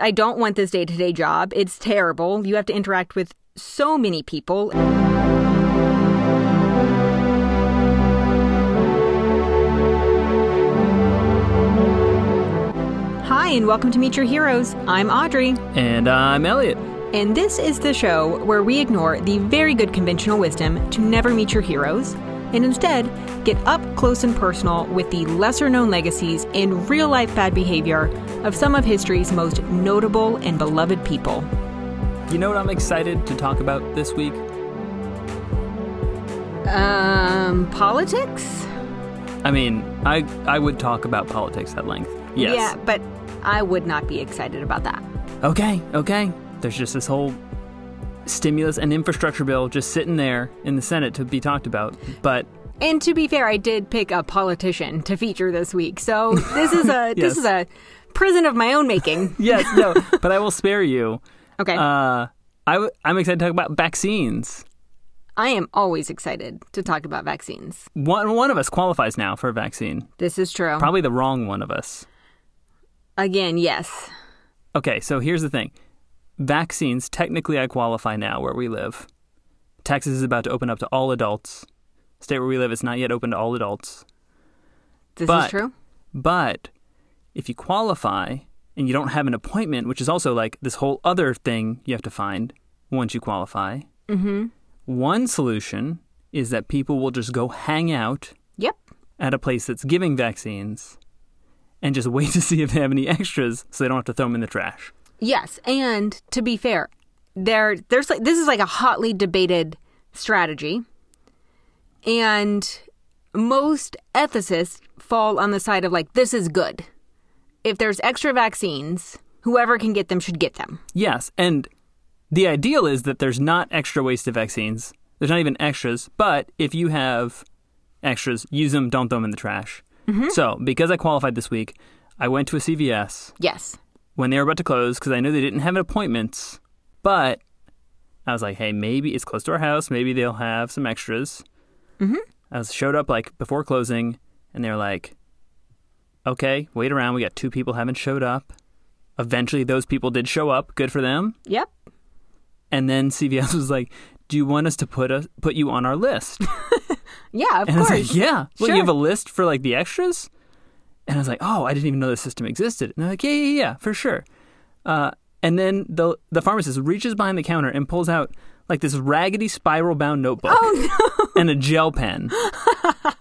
I don't want this day to day job. It's terrible. You have to interact with so many people. Hi, and welcome to Meet Your Heroes. I'm Audrey, And I'm Elliot. and this is the show where we ignore the very good conventional wisdom to never meet your heroes and instead get up close and personal with the lesser known legacies and real life bad behavior of some of history's most notable and beloved people. You know what I'm excited to talk about this week? Um, politics? I mean, I I would talk about politics at length. Yes. Yeah, but I would not be excited about that. Okay, okay. There's just this whole stimulus and infrastructure bill just sitting there in the Senate to be talked about. But And to be fair, I did pick a politician to feature this week. So this is a this is a prison of my own making. yes, no, but I will spare you. Okay. Uh I w- I'm excited to talk about vaccines. I am always excited to talk about vaccines. One one of us qualifies now for a vaccine. This is true. Probably the wrong one of us. Again, yes. Okay, so here's the thing. Vaccines, technically I qualify now where we live. Texas is about to open up to all adults. State where we live is not yet open to all adults. This But- is true. But if you qualify and you don't have an appointment, which is also like this whole other thing you have to find once you qualify, Mm-hmm. one solution is that people will just go hang out Yep. at a place that's giving vaccines and just wait to see if they have any extras so they don't have to throw them in the trash. Yes, and to be fair, there there's like this is like a hotly debated strategy. And most ethicists fall on the side of like this is good. If there's extra vaccines, whoever can get them should get them. Yes, and the ideal is that there's not extra waste of vaccines. There's not even extras, but if you have extras, use them, don't throw them in the trash. Mm-hmm. So, because I qualified this week, I went to a CVS Yes. When they were about to close because I knew they didn't have appointments. But I was like, hey, maybe it's close to our house. Maybe they'll have some extras. Mhm. I was showed up like before closing, and they were like, okay, wait around. We got two people haven't showed up. Eventually, those people did show up. Good for them. Yep. And then CVS was like, "Do you want us to put us put you on our list?" Yeah, of And I was course. like, "Yeah." Well, Sure. you have a list for like the extras. And I was like, "Oh, I didn't even know the system existed." And they're like, "Yeah, yeah, yeah, for sure." Uh, and then the the pharmacist reaches behind the counter and pulls out like this raggedy spiral bound notebook Oh and a gel pen,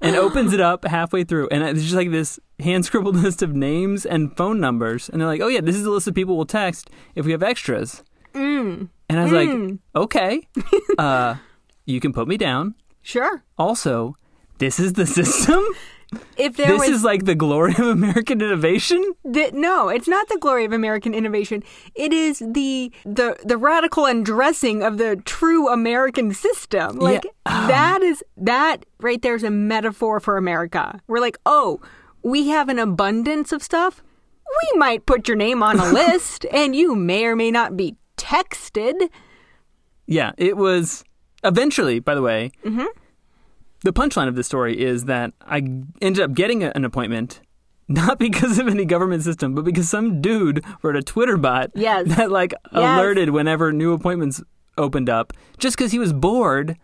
and opens it up halfway through, and it's just like this hand scribbled list of names and phone numbers. And they're like, "Oh yeah, this is a list of people we'll text if we have extras." Mm. And I was like, okay, uh, you can put me down. Sure. Also, this is the system. If there this was is like the glory of American innovation. No, it's not the glory of American innovation. It is the the the radical undressing of the true American system. Like Yeah. that is that right there's a metaphor for America. We're like, "Oh, we have an abundance of stuff. We might put your name on a list and you may or may not be texted." Yeah, it was. Eventually, by the way, Mm-hmm. The punchline of this story is that I ended up getting a- an appointment. Not because of any government system, but because some dude wrote a Twitter bot Yes. that like Yes. alerted whenever new appointments opened up, just because he was bored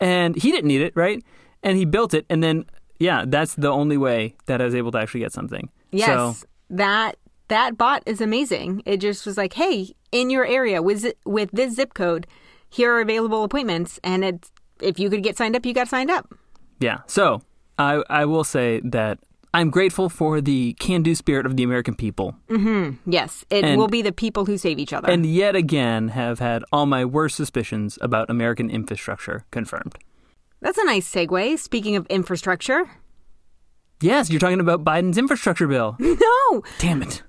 and he didn't need it, right? And he built it, and then yeah, that's the only way that I was able to actually get something. Yes. So That that bot is amazing. It just was like, "Hey, in your area with with this zip code, here are available appointments." And it's if you could get signed up, you got signed up. yeah, so I I will say that I'm grateful for the can-do spirit of the American people, mm-hmm. Yes, it And- will be the people who save each other. and yet again have had all my worst suspicions about American infrastructure confirmed. That's a nice segue. Speaking of infrastructure, Yes, you're talking about Biden's infrastructure bill. no, Damn it.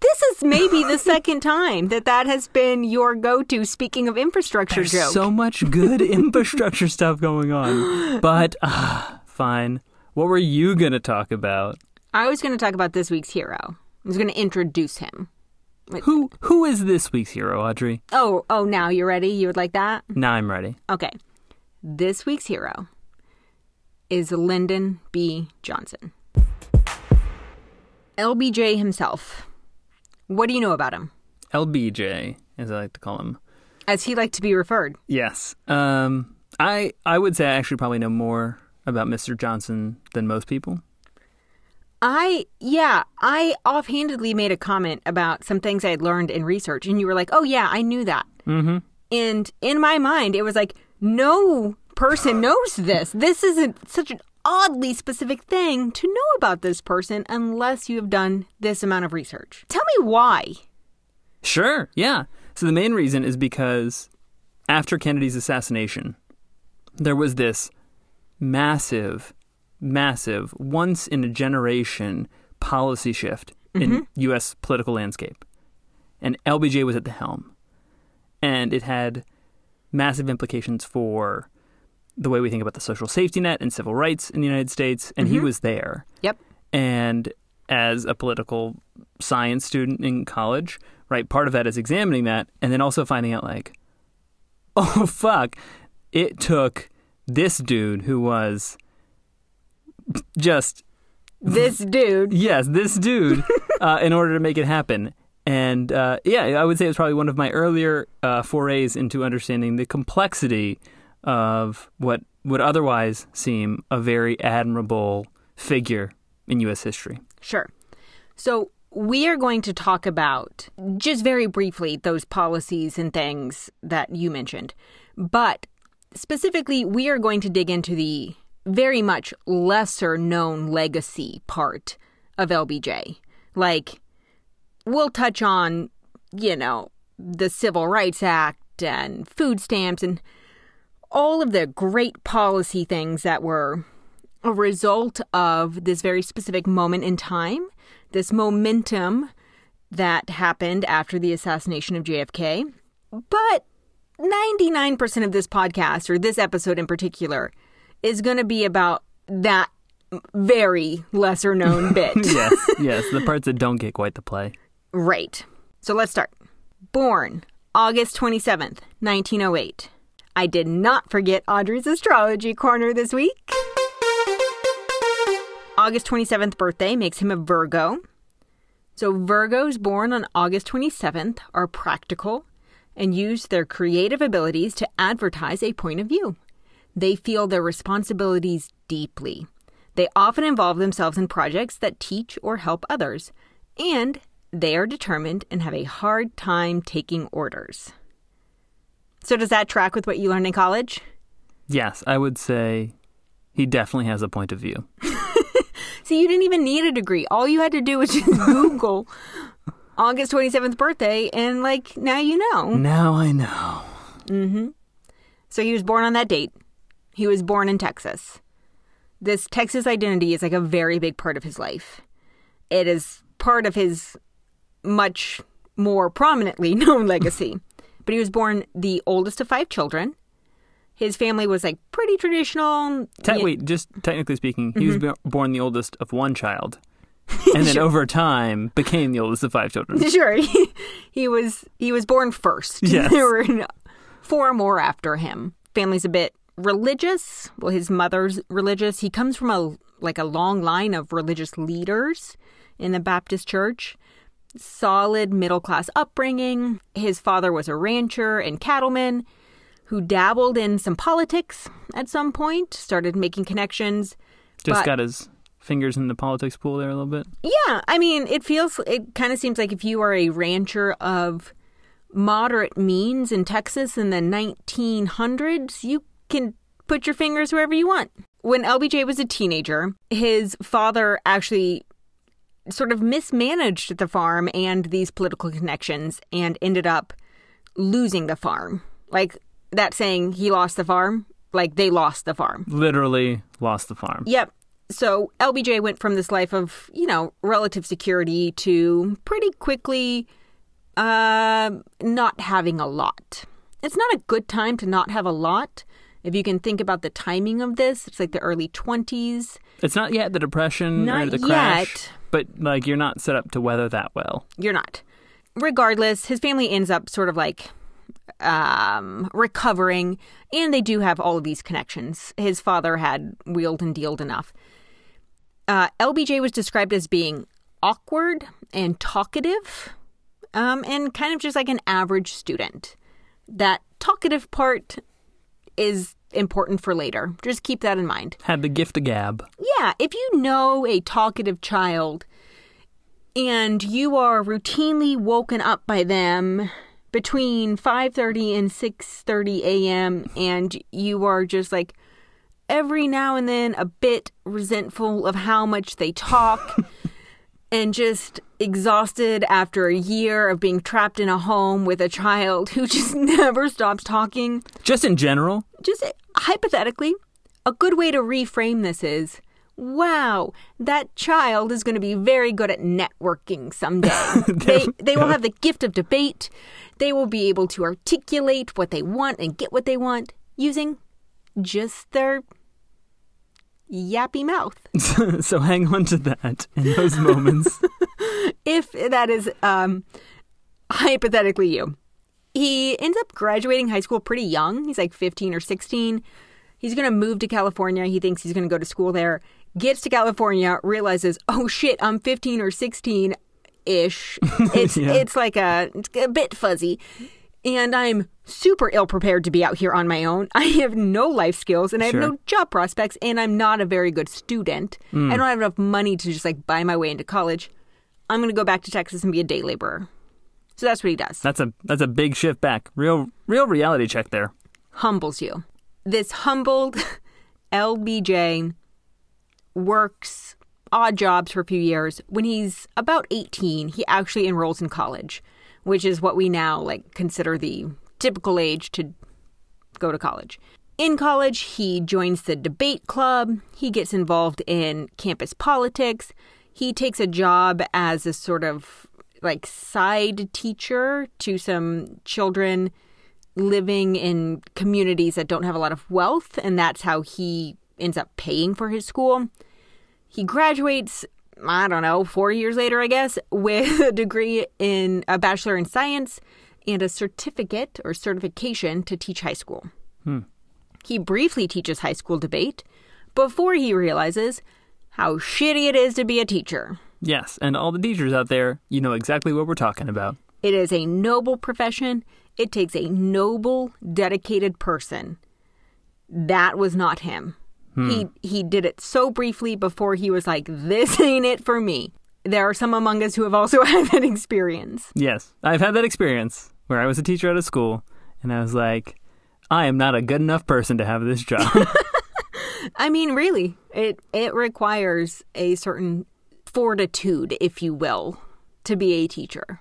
This is maybe the second time that that has been your go-to. Speaking of infrastructure There's joke, so much good infrastructure stuff going on. But ah, fine. What were you going to talk about? I was going to talk about this week's hero. I was going to introduce him. Who who is this week's hero, Audrey? Oh, oh, now you're ready. You would like that? Now I'm ready. Okay. This week's hero is Lyndon B. Johnson. LBJ himself. What do you know about him? LBJ, as I like to call him. As he liked to be referred. Yes. Um, I I would say I actually probably know more about Mr. Johnson than most people. I, yeah, I offhandedly made a comment about some things I had learned in research, and you were like, oh, yeah, I knew that. Mm-hmm. And in my mind, it was like, no person knows this. This isn't such an oddly specific thing to know about this person unless you have done this amount of research. Tell me why. Sure, yeah. So the main reason is because after Kennedy's assassination, there was this massive, massive, once in a generation policy shift in mm-hmm. U.S. political landscape. And LBJ was at the helm. And it had massive implications for the way we think about the social safety net and civil rights in the United States. And he was there. Yep. And as a political science student in college, right, part of that is examining that and then also finding out, like, oh, fuck, it took this dude who was just, This dude. yes, this dude, uh, in order to make it happen. And uh, yeah, I would say it was probably one of my earlier uh, forays into understanding the complexity of what would otherwise seem a very admirable figure in U.S. history. Sure. So we are going to talk about just very briefly those policies and things that you mentioned. But specifically, we are going to dig into the very much lesser known legacy part of LBJ. Like, we'll touch on, you know, the Civil Rights Act and food stamps and all of the great policy things that were a result of this very specific moment in time, this momentum that happened after the assassination of JFK. But 99% of this podcast, or this episode in particular, is going to be about that very lesser known bit. yes, yes, the parts that don't get quite the play. Right. So let's start. Born August 27th, 1908. I did not forget Audrey's astrology corner this week. August 27th birthday makes him a Virgo. So Virgos born on August 27th are practical and use their creative abilities to advertise a point of view. They feel their responsibilities deeply. They often involve themselves in projects that teach or help others, and they are determined and have a hard time taking orders. So, does that track with what you learned in college? Yes, I would say he definitely has a point of view. See, you didn't even need a degree. All you had to do was just Google August 27th birthday, and like, now you know. Now I know. Mhm. So, he was born on that date. He was born in Texas. This Texas identity is like a very big part of his life. It is part of his much more prominently known legacy. But he was born the oldest of five children. His family was like pretty traditional. Te- Wait, just technically speaking, he was mm-hmm. bo- born the oldest of one child, and then over time became the oldest of five children. Sure, he, he was he was born first. Yes. there were four more after him. Family's a bit religious. Well, his mother's religious. He comes from a like a long line of religious leaders in the Baptist church. Solid middle class upbringing. His father was a rancher and cattleman who dabbled in some politics at some point, started making connections. Just But- got his fingers in the politics pool there a little bit. Yeah, I mean, it feels, it kind of seems like if you are a rancher of moderate means in Texas in the 1900s, you can put your fingers wherever you want. When LBJ was a teenager, his father actually sort of mismanaged the farm and these political connections and ended up losing the farm. Like that saying, he lost the farm, like they lost the farm. Literally lost the farm. Yep. So LBJ went from this life of, you know, relative security to pretty quickly uh, not having a lot. It's not a good time to not have a lot. If you can think about the timing of this, it's like the early 20s. It's not yet the depression or the crash, yet. but like you're not set up to weather that well. You're not. Regardless, his family ends up sort of like um, recovering, and they do have all of these connections. His father had wheeled and dealed enough. Uh, LBJ was described as being awkward and talkative. um, and kind of just like an average student. That talkative part is important for later. Just keep that in mind. Had the gift of gab. Yeah, if you know a talkative child and you are routinely woken up by them between 5:30 and 6:30 a.m. and you are just like every now and then a bit resentful of how much they talk and just exhausted after a year of being trapped in a home with a child who just never stops talking. Just in general, Just uh, hypothetically, a good way to reframe this is wow, that child is going to be very good at networking someday. they, they will have the gift of debate. They will be able to articulate what they want and get what they want using just their yappy mouth. so hang on to that in those moments. if that is um, hypothetically you. He ends up graduating high school pretty young. He's like 15 or 16. He's going to move to California. He thinks he's going to go to school there. Gets to California, realizes, oh shit, I'm 15 or 16 ish. It's Yeah. it's like a, it's a bit fuzzy. And I'm super ill prepared to be out here on my own. I have no life skills and I have Sure. no job prospects and I'm not a very good student. Hmm. I don't have enough money to just like buy my way into college. I'm going to go back to Texas and be a day laborer. So that's what he does. That's a that's a big shift back. Real real reality check there. Humbles you. This humbled LBJ works odd jobs for a few years. When he's about 18, he actually enrolls in college, which is what we now like consider the typical age to go to college. In college, he joins the debate club. He gets involved in campus politics. He takes a job as a sort of like side teacher to some children living in communities that don't have a lot of wealth, and that's how he ends up paying for his school. He graduates, I don't know, four years later, I guess, with a degree in a bachelor in science and a certificate or certification to teach high school. Hmm. He briefly teaches high school debate before he realizes how shitty it is to be a teacher. Yes, and all the teachers out there, you know exactly what we're talking about. It is a noble profession. It takes a noble, dedicated person. That was not him. Hmm. He he did it so briefly before he was like, "This ain't it for me." There are some among us who have also had that experience. Yes, I've had that experience where I was a teacher at a school, and I was like, I am not a good enough person to have this job. I mean, really, it it requires a certain fortitude, if you will, to be a teacher.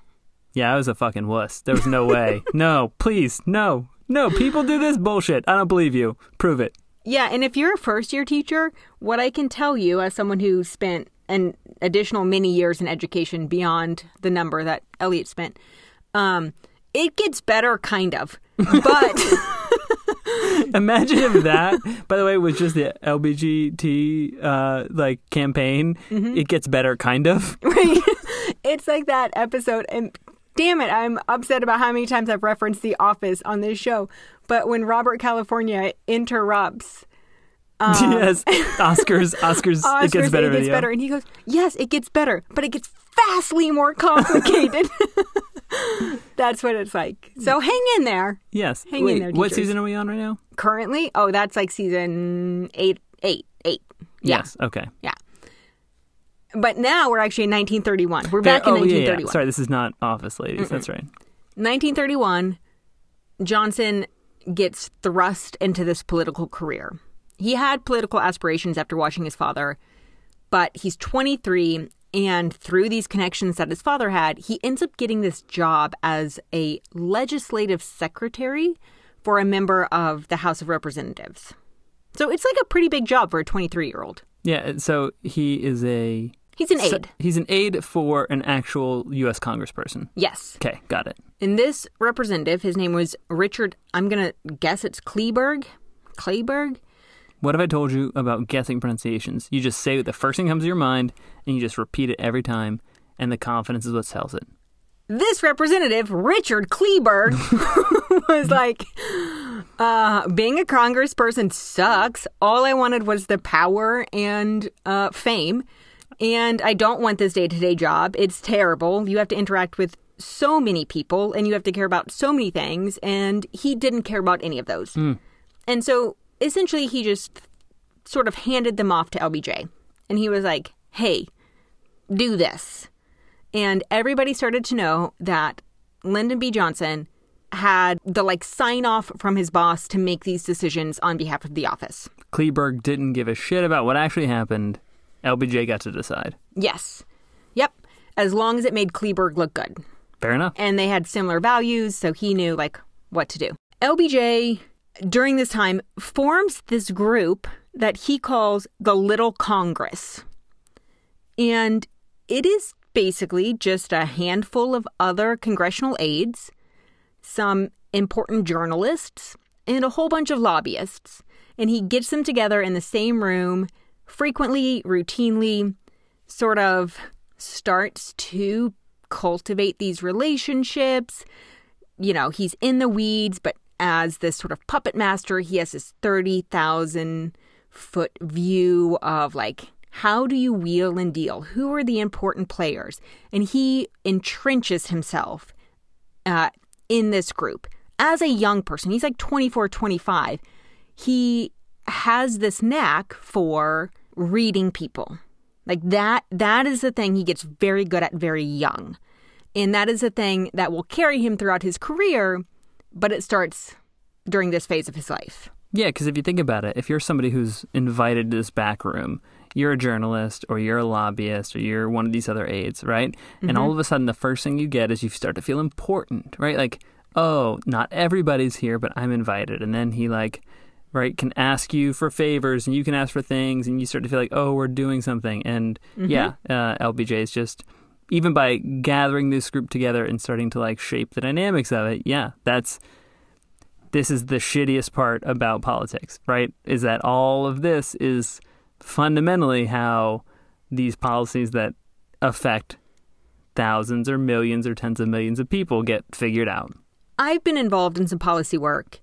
yeah, I was a fucking wuss. There was no way. no, please, no, no. People do this bullshit. I don't believe you. Prove it. Yeah, and if you're a first year teacher, what I can tell you as someone who spent an additional many years in education beyond the number that Elliot spent, um, it gets better, kind of. But Imagine if that, by the way, was just the LBGT uh, like campaign. It gets better, kind of. right, it's like that episode, and damn it, I'm upset about how many times I've referenced The Office on this show. But when Robert California interrupts um, yes, Oscars, Oscars, Oscars, it gets better. it gets video. better. And he goes, Yes, it gets better, but it gets vastly more complicated. That's what it's like. So hang in there. Yes. Hang in Wait, there, what season are we on right now? Currently, oh, that's like season eight, eight, eight. Yeah, Yes. Okay. yeah. But now we're actually in 1931. We're back in oh, yeah, yeah. 1931. Sorry, this is not Office Ladies. That's right. 1931, Johnson gets thrust into this political career. He had political aspirations after watching his father, but he's 23, and through these connections that his father had, he ends up getting this job as a legislative secretary for a member of the House of Representatives. So it's like a pretty big job for a 23 year old. Yeah. So he is a. He's an so- aide. he's an aide for an actual U.S. Congressperson. Yes. Okay, got it. And this representative, his name was Richard, I'm going to guess it's Kleberg. Kleberg? What have I told you about guessing pronunciations? You just say the first thing comes to your mind, and you just repeat it every time, and the confidence is what sells it. this representative, Richard Kleberg, was like, uh, being a congressperson sucks. All I wanted was the power and uh, fame. And I don't want this day to day job. It's terrible. You have to interact with so many people and you have to care about so many things, and he didn't care about any of those. Hmm. And so essentially, he just sort of handed them off to LBJ. And he was like, hey, do this. And everybody started to know that Lyndon B. Johnson had the like sign off from his boss to make these decisions on behalf of the office. Kleberg didn't give a shit about what actually happened. LBJ got to decide. Yes. Yep. As long as it made Kleberg look good. Fair enough. And they had similar values, so he knew like what to do. LBJ during this time forms this group that he calls the Little Congress. And it is basically just a handful of other congressional aides, some important journalists, and a whole bunch of lobbyists. And he gets them together in the same room, frequently, routinely, sort of starts to cultivate these relationships. You know, he's in the weeds, but as this sort of puppet master, he has this 30,000 foot view of like, how do you wheel and deal? Who are the important players? And he entrenches himself uh, in this group as a young person. He's like 24, 25. He has this knack for reading people. Like that, that is the thing he gets very good at very young. And that is the thing that will carry him throughout his career, but it starts during this phase of his life. Yeah, because if you think about it, if you're somebody who's invited to this back room, you're a journalist or you're a lobbyist or you're one of these other aides, right? And all mm-hmm. of a sudden, the first thing you get is you start to feel important, right? Like, oh, not everybody's here, but I'm invited. And then he, like, right, can ask you for favors and you can ask for things and you start to feel like, oh, we're doing something. And yeah, uh, LBJ is just, even by gathering this group together and starting to, like, shape the dynamics of it, yeah, that's this is the shittiest part about politics, right? Is that all of this is fundamentally how these policies that affect thousands or millions or tens of millions of people get figured out. I've been involved in some policy work,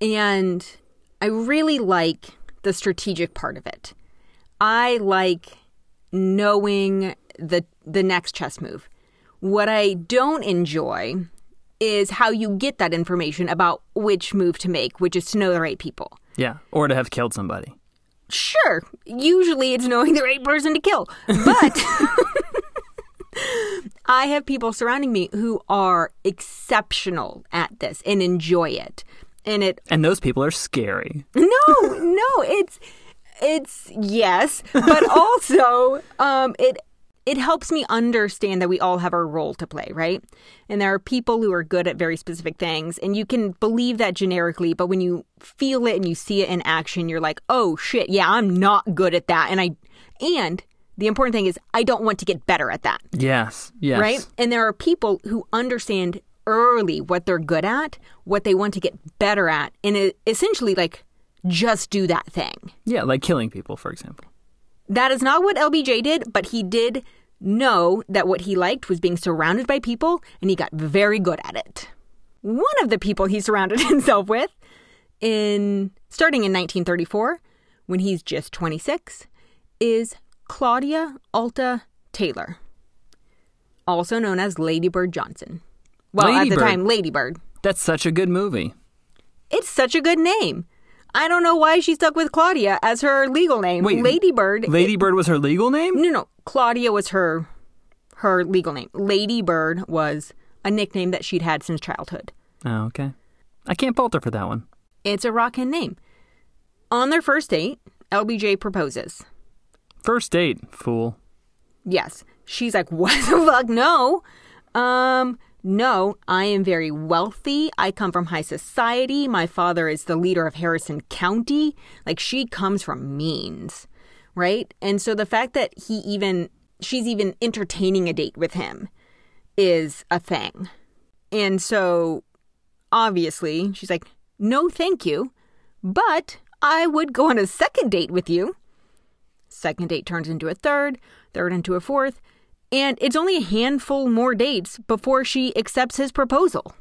and I really like the strategic part of it. I like knowing the the next chess move. What I don't enjoy is how you get that information about which move to make, which is to know the right people. Yeah, or to have killed somebody. Sure, usually it's knowing the right person to kill, but I have people surrounding me who are exceptional at this and enjoy it. And it And those people are scary. no, no, it's it's yes, but also um it it helps me understand that we all have our role to play, right? And there are people who are good at very specific things, and you can believe that generically, but when you feel it and you see it in action, you're like, "Oh shit, yeah, I'm not good at that." And I and the important thing is I don't want to get better at that. Yes, yes. Right? And there are people who understand early what they're good at, what they want to get better at, and it, essentially like just do that thing. Yeah, like killing people, for example. That is not what LBJ did, but he did know that what he liked was being surrounded by people, and he got very good at it. One of the people he surrounded himself with, in starting in 1934, when he's just 26, is Claudia Alta Taylor, also known as Lady Bird Johnson. Well, at Lady the Bird. time, Lady Bird. That's such a good movie. It's such a good name. I don't know why she stuck with Claudia as her legal name. Wait, Lady Bird. Lady Bird was her legal name? No, no. Claudia was her her legal name. Ladybird was a nickname that she'd had since childhood. Oh, okay. I can't fault her for that one. It's a rockin' name. On their first date, LBJ proposes. First date, fool. Yes. She's like, "What the fuck? No." Um, no, I am very wealthy. I come from high society. My father is the leader of Harrison County. Like she comes from means, right? And so the fact that he even she's even entertaining a date with him is a thing. And so obviously, she's like, "No, thank you, but I would go on a second date with you." Second date turns into a third, third into a fourth, and it's only a handful more dates before she accepts his proposal,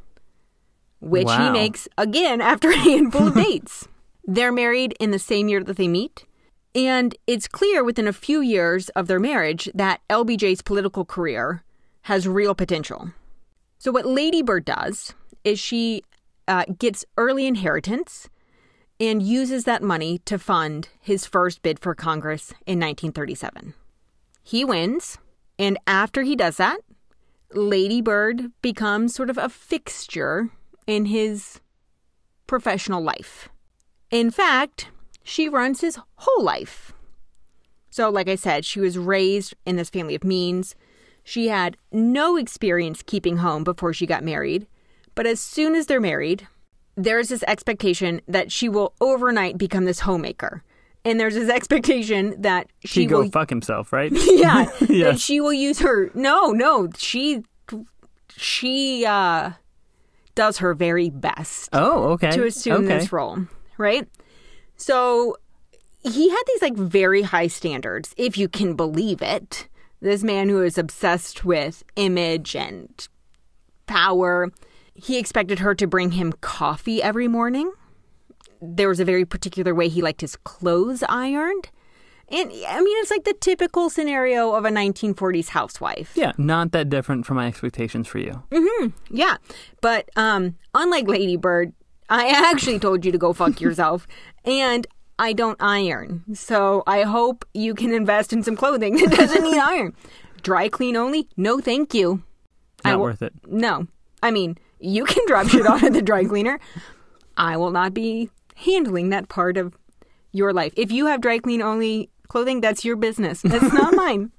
which he makes again after a handful of dates. They're married in the same year that they meet, and it's clear within a few years of their marriage that LBJ's political career has real potential. So, what Lady Bird does is she uh, gets early inheritance and uses that money to fund his first bid for Congress in 1937. He wins, and after he does that, Lady Bird becomes sort of a fixture in his professional life. In fact, she runs his whole life. So, like I said, she was raised in this family of means. She had no experience keeping home before she got married. But as soon as they're married, there's this expectation that she will overnight become this homemaker. And there's this expectation that she He go will fuck himself, right? yeah, that she will use her no, no, she she uh does her very best Oh, okay. to assume okay. this role, right? So he had these like very high standards, if you can believe it. This man who is obsessed with image and power. He expected her to bring him coffee every morning. There was a very particular way he liked his clothes ironed. And I mean, it's like the typical scenario of a 1940s housewife. Yeah, not that different from my expectations for you. Yeah. But um, unlike Lady Bird, I actually told you to go fuck yourself. and I don't iron. So I hope you can invest in some clothing that doesn't need iron. Dry clean only? No, thank you. Not will- worth it. No. I mean, you can drop shit at the dry cleaner. I will not be handling that part of your life. If you have dry clean only clothing, that's your business. That's not mine.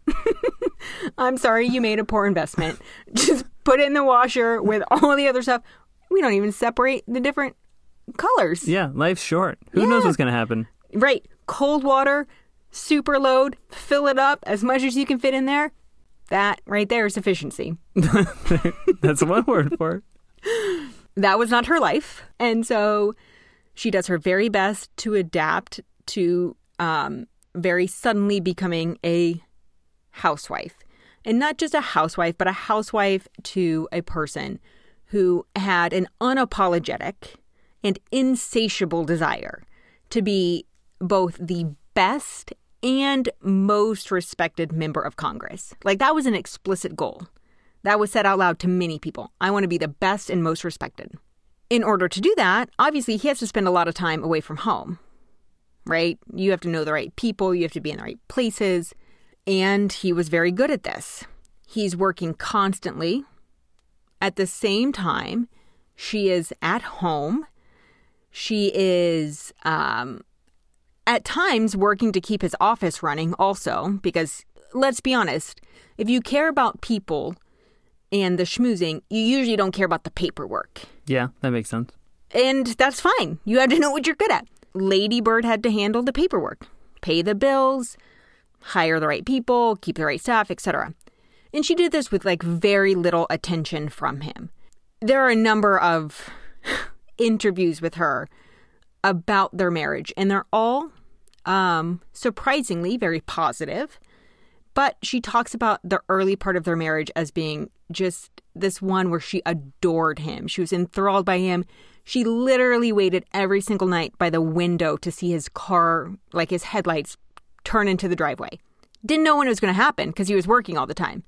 I'm sorry you made a poor investment. Just put it in the washer with all the other stuff. We don't even separate the different colors. Yeah, life's short. Who knows what's going to happen? Right. Cold water, super load, fill it up as much as you can fit in there. That right there is efficiency. That's one word for it. that was not her life. And so she does her very best to adapt to um, very suddenly becoming a housewife. And not just a housewife, but a housewife to a person who had an unapologetic and insatiable desire to be both the best and most respected member of Congress. Like that was an explicit goal. That was said out loud to many people. I want to be the best and most respected. In order to do that, obviously, he has to spend a lot of time away from home, right? You have to know the right people, you have to be in the right places. And he was very good at this. He's working constantly. At the same time, she is at home. She is um, at times working to keep his office running also because let's be honest if you care about people and the schmoozing you usually don't care about the paperwork. Yeah, that makes sense. and that's fine. You have to know what you're good at. Lady bird had to handle the paperwork pay the bills hire the right people keep the right staff etc and she did this with like very little attention from him. There are a number of interviews with her about their marriage and they're all um, surprisingly very positive. But she talks about the early part of their marriage as being just this one where she adored him. She was enthralled by him. She literally waited every single night by the window to see his car, like his headlights, turn into the driveway. Didn't know when it was going to happen because he was working all the time.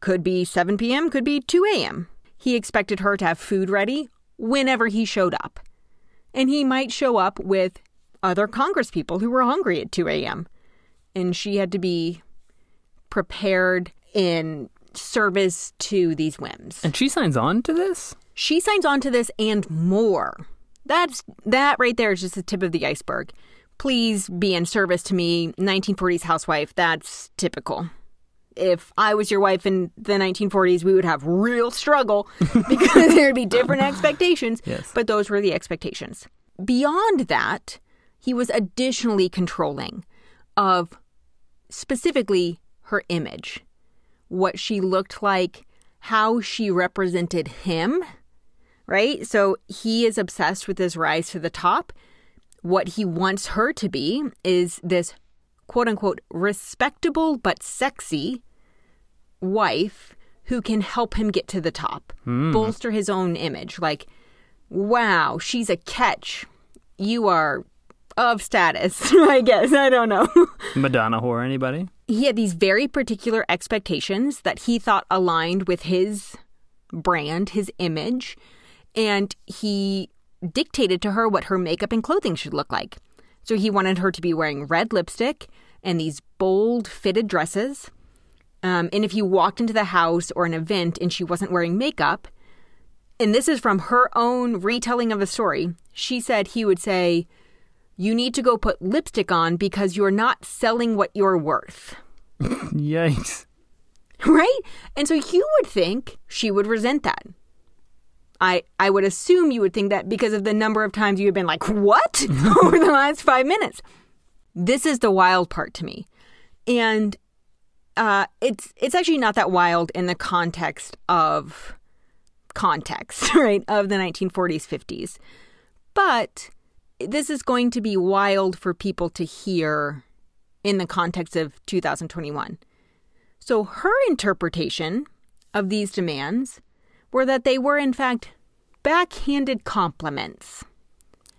Could be 7 p.m., could be 2 a.m. He expected her to have food ready whenever he showed up. And he might show up with other Congress people who were hungry at 2 a.m. And she had to be prepared in service to these whims. And she signs on to this? She signs on to this and more. That's that right there is just the tip of the iceberg. Please be in service to me, 1940s housewife. That's typical. If I was your wife in the 1940s, we would have real struggle because there'd be different expectations. Yes. But those were the expectations. Beyond that, he was additionally controlling of specifically her image, what she looked like, how she represented him, right? So he is obsessed with this rise to the top. What he wants her to be is this quote unquote respectable but sexy wife who can help him get to the top, hmm. bolster his own image. Like, wow, she's a catch. You are of status, I guess. I don't know. Madonna whore, anybody? He had these very particular expectations that he thought aligned with his brand, his image, and he dictated to her what her makeup and clothing should look like. So he wanted her to be wearing red lipstick and these bold fitted dresses. Um, and if you walked into the house or an event and she wasn't wearing makeup, and this is from her own retelling of the story, she said he would say, You need to go put lipstick on because you're not selling what you're worth. Yikes. Right? And so you would think she would resent that. I, I would assume you would think that because of the number of times you have been like, what? over the last five minutes. This is the wild part to me. And uh, it's it's actually not that wild in the context of context, right, of the 1940s, 50s. But this is going to be wild for people to hear in the context of 2021. So her interpretation of these demands were that they were, in fact, backhanded compliments.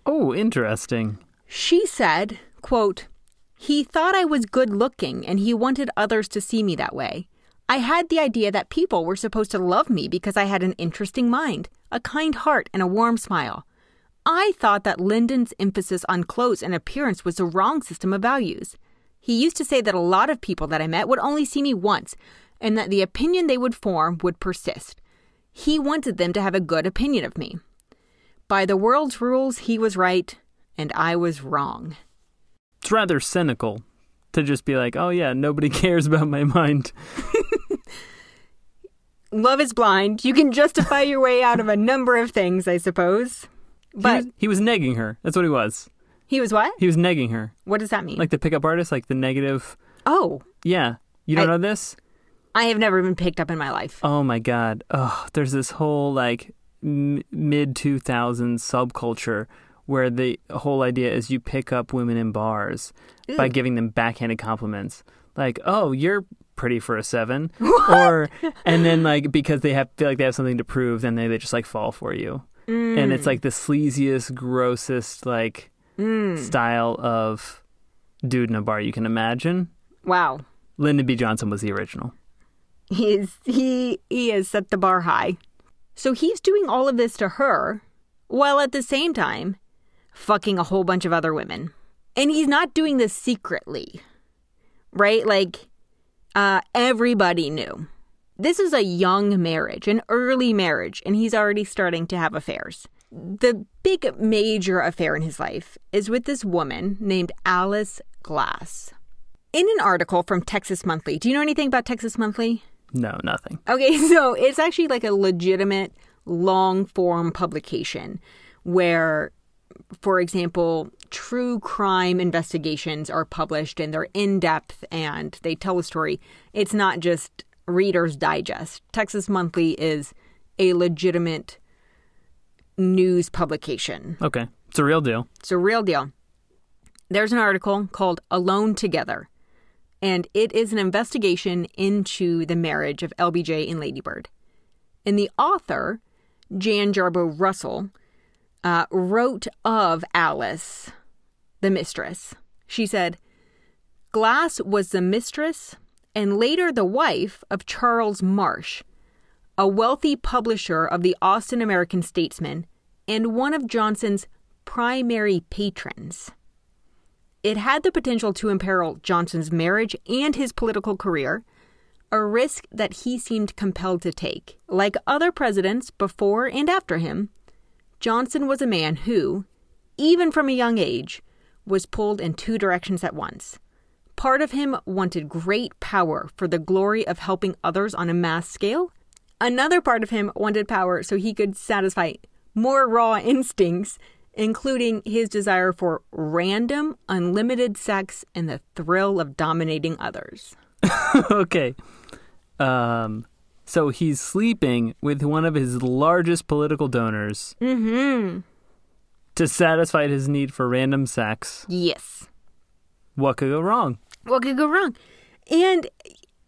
Oh, interesting. She said, quote, He thought I was good looking and he wanted others to see me that way. I had the idea that people were supposed to love me because I had an interesting mind, a kind heart, and a warm smile. I thought that Lyndon's emphasis on clothes and appearance was the wrong system of values. He used to say that a lot of people that I met would only see me once, and that the opinion they would form would persist. He wanted them to have a good opinion of me. By the world's rules, he was right, and I was wrong. It's rather cynical to just be like, oh, yeah, nobody cares about my mind. Love is blind. You can justify your way out of a number of things, I suppose. He, But was, he was negging her. That's what he was. he was what? He was negging her. What does that mean? Like the pickup artist, like the negative. oh, Yeah. You don't I- know this? I have never been picked up in my life. Oh my god. Oh, there's this whole like m- mid 2000s subculture where the whole idea is you pick up women in bars by giving them backhanded compliments. Like, "Oh, you're pretty for a 7." Or and then like because they have feel like they have something to prove, then they, they just like fall for you. And it's like the sleaziest, grossest like style of dude in a bar you can imagine. Wow. Lyndon B. Johnson was the original. He's he he has set the bar high. So he's doing all of this to her while at the same time fucking a whole bunch of other women. And he's not doing this secretly. Right? Like uh everybody knew. This is a young marriage, an early marriage, and he's already starting to have affairs. The big major affair in his life is with this woman named Alice Glass. In an article from Texas Monthly, do you know anything about Texas Monthly? No, nothing. Okay, so it's actually like a legitimate long form publication where, for example, true crime investigations are published and they're in depth and they tell a story. It's not just Reader's Digest. Texas Monthly is a legitimate news publication. Okay. It's a real deal. It's a real deal. There's an article called Alone Together, and it is an investigation into the marriage of LBJ and Ladybird. And the author, Jan Jarboe Russell, uh, wrote of Alice, the mistress. She said, Glass was the mistress and later the wife of Charles Marsh, a wealthy publisher of the Austin American Statesman and one of Johnson's primary patrons. It had the potential to imperil Johnson's marriage and his political career, a risk that he seemed compelled to take. Like other presidents before and after him, Johnson was a man who, even from a young age, was pulled in two directions at once. Part of him wanted great power for the glory of helping others on a mass scale. Another part of him wanted power so he could satisfy more raw instincts, including his desire for random, unlimited sex and the thrill of dominating others. okay. Um, so he's sleeping with one of his largest political donors Mm-hmm. to satisfy his need for random sex. Yes. What could go wrong? What could go wrong? And,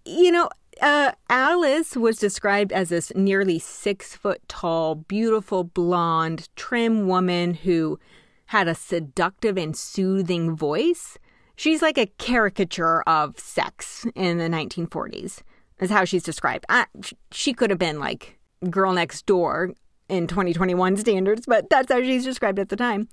you know, uh, Alice was described as this nearly six foot tall, beautiful, blonde, trim woman who had a seductive and soothing voice. She's like a caricature of sex in the 1940s, is how she's described. Sh- she could have been like girl next door in 2021 standards, but that's how she's described at the time.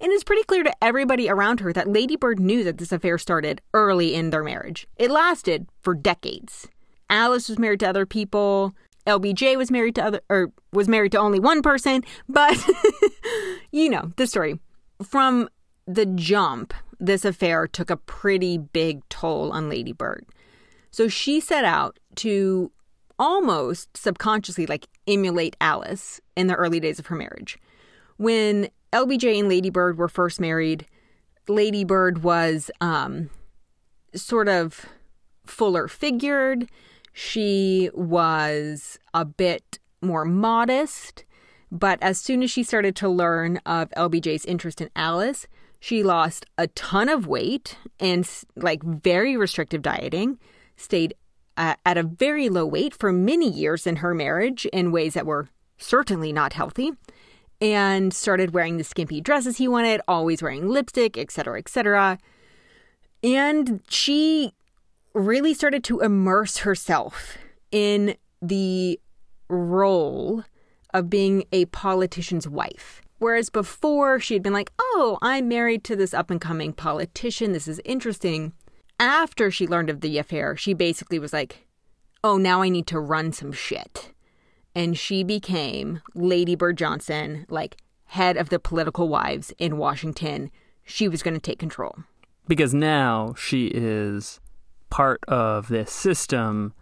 And it's pretty clear to everybody around her that Lady Bird knew that this affair started early in their marriage. It lasted for decades. Alice was married to other people. LBJ was married to other or was married to only one person, but you know, the story. From the jump, this affair took a pretty big toll on Lady Bird. So she set out to almost subconsciously like emulate Alice in the early days of her marriage. When LBJ and Lady Bird were first married, Lady Bird was um, sort of fuller figured. She was a bit more modest. But as soon as she started to learn of LBJ's interest in Alice, she lost a ton of weight and like very restrictive dieting, stayed uh, at a very low weight for many years in her marriage in ways that were certainly not healthy, and started wearing the skimpy dresses he wanted, always wearing lipstick, etc., etc. And she really started to immerse herself in the role of being a politician's wife. Whereas before she'd been like, oh, I'm married to this up and coming politician. This is interesting. After she learned of the affair, she basically was like, oh, now I need to run some shit. And she became Lady Bird Johnson, like head of the political wives in Washington. She was going to take control. Because now she is part of this system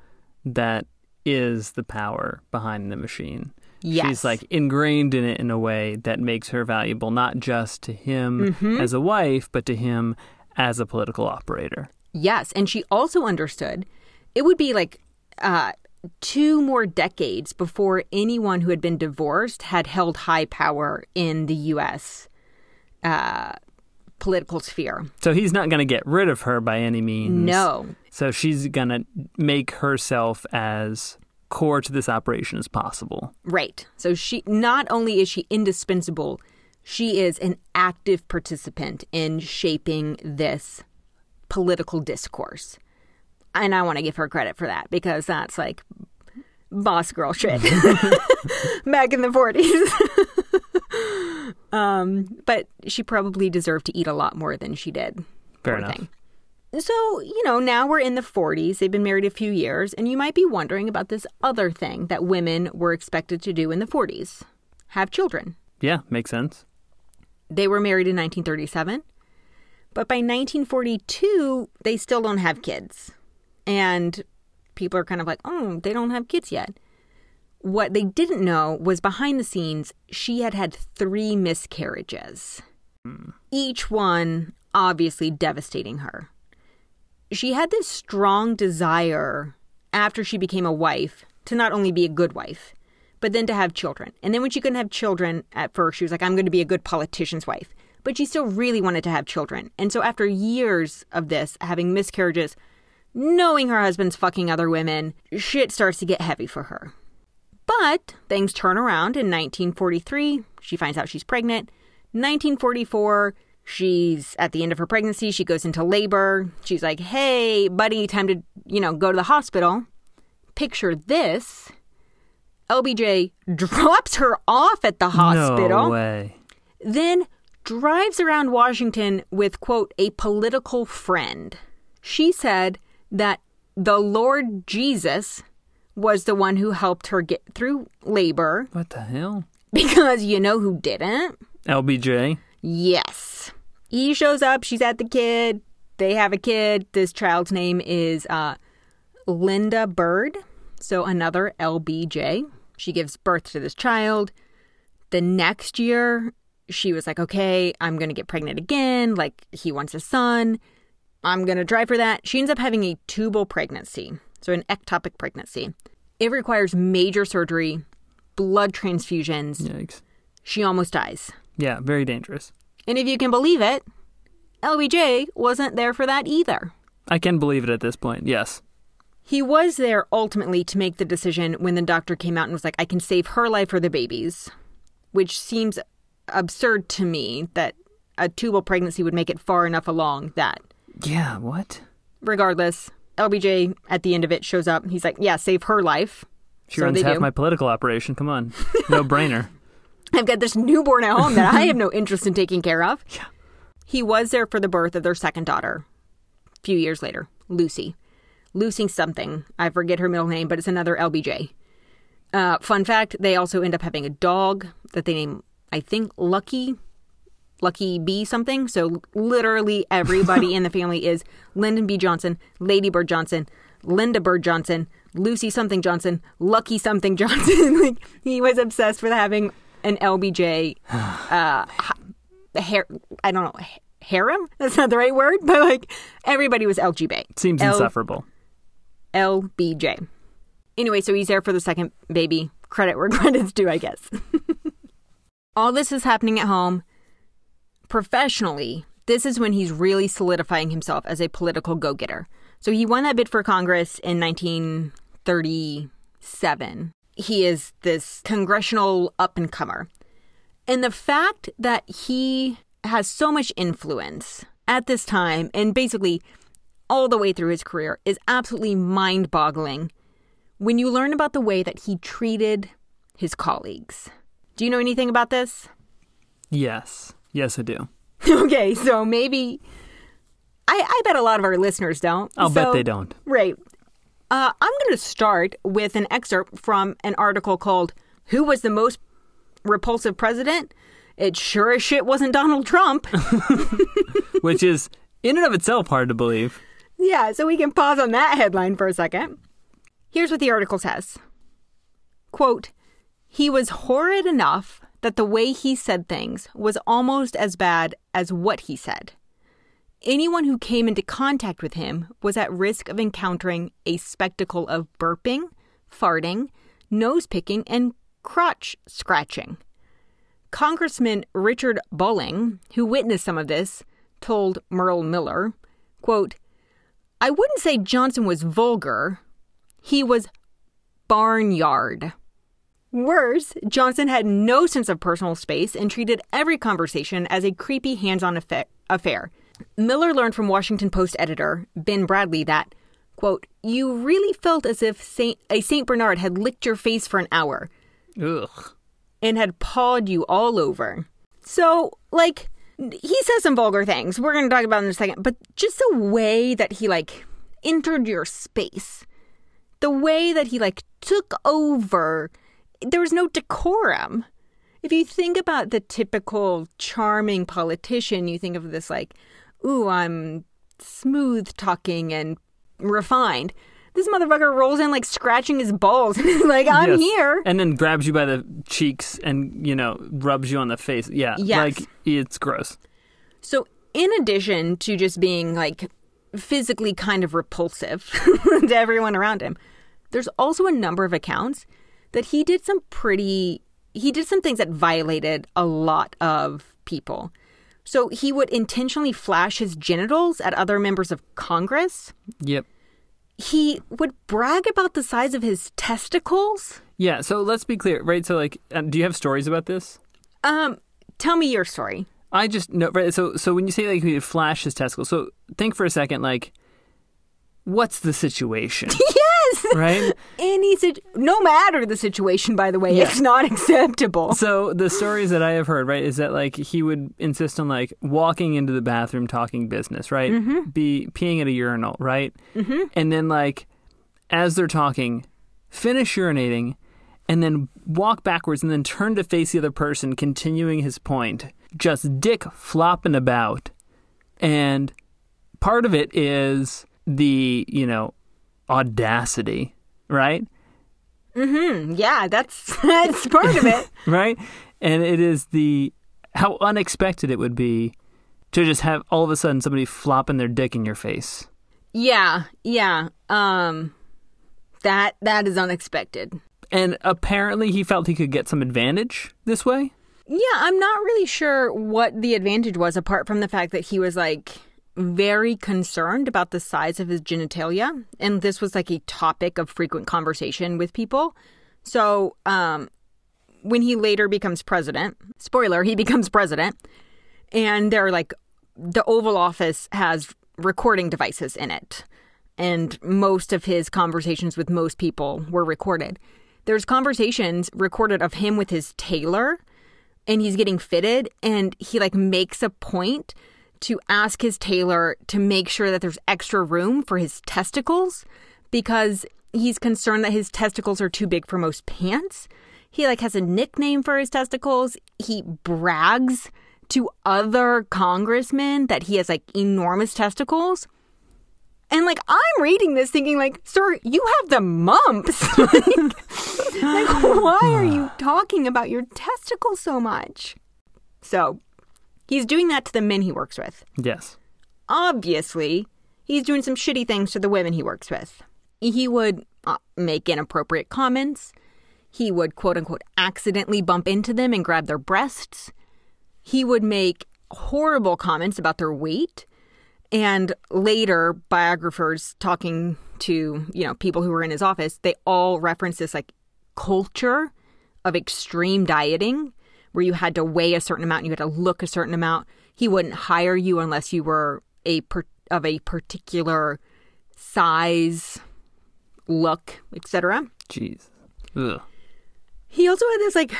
that is the power behind the machine. Yes. She's like ingrained in it in a way that makes her valuable not just to him Mhm. as a wife, but to him as a political operator. Yes, and she also understood it would be like uh, two more decades before anyone who had been divorced had held high power in the U.S. Uh, political sphere. So he's not going to get rid of her by any means. No, So she's going to make herself as core to this operation as possible. right. So she not only is she indispensable, she is an active participant in shaping this political discourse. And I want to give her credit for that because that's like boss girl shit back in the 40s. um, but she probably deserved to eat a lot more than she did. Fair enough. thing. So, you know, now we're in the 40s. They've been married a few years, and you might be wondering about this other thing that women were expected to do in the 40s have children. Yeah, makes sense. They were married in 1937, but by 1942, they still don't have kids. And people are kind of like, oh, they don't have kids yet. What they didn't know was behind the scenes, she had had three miscarriages, hmm. each one obviously devastating her. She had this strong desire after she became a wife to not only be a good wife, but then to have children. And then when she couldn't have children at first, she was like, I'm going to be a good politician's wife. But she still really wanted to have children. And so after years of this, having miscarriages, knowing her husband's fucking other women, shit starts to get heavy for her. But things turn around in 1943. She finds out she's pregnant. 1944, she's at the end of her pregnancy. She goes into labor. She's like, hey, buddy, time to, you know, go to the hospital. Picture this LBJ drops her off at the hospital No way. then drives around Washington with, quote, a political friend. She said that the Lord Jesus was the one who helped her get through labor What the hell? because you know who didn't? LBJ. Yes. He shows up, she's at the kid, they have a kid. This child's name is uh, Lynda Bird, so another LBJ. She gives birth to this child. The next year, she was like, okay, I'm going to get pregnant again. Like, he wants a son. I'm going to try for that. She ends up having a tubal pregnancy, so an ectopic pregnancy. It requires major surgery, blood transfusions. Yikes. She almost dies. Yeah, very dangerous. And if you can believe it, LBJ wasn't there for that either. I can believe it at this point. Yes. He was there ultimately to make the decision when the doctor came out and was like, I can save her life or the baby's, which seems absurd to me that a tubal pregnancy would make it far enough along that. Yeah, what? Regardless, LBJ at the end of it shows up. He's like, Yeah, save her life. She So runs half do. my political operation. Come on, no brainer. I've got this newborn at home that I have no interest in taking care of. Yeah. He was there for the birth of their second daughter a few years later, Lucy. Lucy something. I forget her middle name, but it's another LBJ. Uh, fun fact they also end up having a dog that they name, I think, Lucky. Lucky B something. So literally everybody in the family is Lyndon B. Johnson, Lady Bird Johnson, Lynda Bird Johnson, Lucy something Johnson, Lucky something Johnson. like he was obsessed with having an LBJ uh heir I don't know harem. That's not the right word, but like everybody was LGB. Seems L- insufferable. LBJ. Anyway, so he's there for the second baby. Credit where credit's due, I guess. All this is happening at home. Professionally, this is when he's really solidifying himself as a political go getter. So he won that bid for Congress in 1937. He is this congressional up and comer. And the fact that he has so much influence at this time and basically all the way through his career is absolutely mind boggling when you learn about the way that he treated his colleagues. Do you know anything about this? Yes, yes, I do. okay, so maybe. I, I bet a lot of our listeners don't. I'll bet they don't. Right. Uh, I'm going to start with an excerpt from an article called Who Was the Most Repulsive President? It sure as shit wasn't Donald Trump. Which is in and of itself hard to believe. Yeah, so we can pause on that headline for a second. Here's what the article says Quote, he was horrid enough that the way he said things was almost as bad as what he said. Anyone who came into contact with him was at risk of encountering a spectacle of burping, farting, nose picking, and crotch scratching. Congressman Richard Bolling, who witnessed some of this, told Merle Miller, quote, I wouldn't say Johnson was vulgar. He was barnyard. Worse, Johnson had no sense of personal space and treated every conversation as a creepy hands on affair. Miller learned from Washington Post editor Ben Bradlee that, quote, you really felt as if Saint, a St. Bernard had licked your face for an hour Ugh. and had pawed you all over. So, like, he says some vulgar things. We're going to talk about in a second, but just the way that he, like, entered your space, the way that he, like, took over, there was no decorum. If you think about the typical charming politician, you think of this, like, ooh, I'm smooth talking and refined. This motherfucker rolls in like scratching his balls like, I'm Yes. here. And then grabs you by the cheeks and, you know, rubs you on the face. Yeah. Yes. Like, it's gross. So, in addition to just being like physically kind of repulsive to everyone around him, there's also a number of accounts that he did some pretty, he did some things that violated a lot of people. So, he would intentionally flash his genitals at other members of Congress. Yep. He would brag about the size of his testicles. Yeah. So let's be clear, right? So, like, uh, do you have stories about this? Um, tell me your story. I just no right. So so when you say like he would flash his testicles, so think for a second, like, what's the situation, Yes! Right? Any situ- no matter the situation, by the way, Yeah. it's not acceptable. So the stories that I have heard, right, is that like he would insist on like walking into the bathroom talking business, right? Be peeing at a urinal, right? Mm-hmm. And then like as they're talking, finish urinating, and then walk backwards and then turn to face the other person, continuing his point, just dick flopping about. And part of it is the, you know, audacity, right? Mm-hmm. Yeah, that's that's part of it. right? And it is the how unexpected it would be to just have all of a sudden somebody flopping their dick in your face. Yeah, yeah. Um that that is unexpected. And apparently he felt he could get some advantage this way. Yeah, I'm not really sure what the advantage was apart from the fact that he was like very concerned about the size of his genitalia and this was like a topic of frequent conversation with people. So, um when he later becomes president, spoiler, he becomes president, and they're like the Oval Office has recording devices in it, and most of his conversations with most people were recorded. there's conversations recorded of him with his tailor and he's getting fitted and he like makes a point to ask his tailor to make sure that there's extra room for his testicles because he's concerned that his testicles are too big for most pants. He like has a nickname for his testicles. He brags to other congressmen that he has like enormous testicles. And like I'm reading this thinking like, sir, you have the mumps. like, like, why are you talking about your testicles so much? So he's doing that to the men he works with. Yes. Obviously, he's doing some shitty things to the women he works with. He would uh, make inappropriate comments. He would quote unquote accidentally bump into them and grab their breasts. He would make horrible comments about their weight. And later, biographers talking to, you know, people who were in his office, they all reference this like culture of extreme dieting where you had to weigh a certain amount and you had to look a certain amount. He wouldn't hire you unless you were a per- of a particular size, look, etc. Jeez. Ugh. He also had this like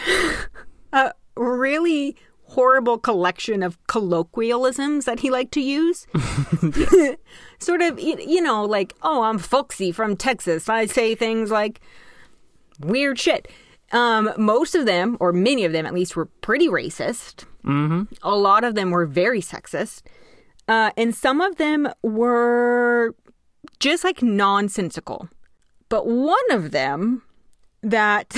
a really horrible collection of colloquialisms that he liked to use. sort of, you know, like, oh, I'm folksy from Texas. I say things like weird shit. Um, most of them, or many of them at least, were pretty racist. Mm-hmm. A lot of them were very sexist. Uh, and some of them were just like nonsensical. But one of them that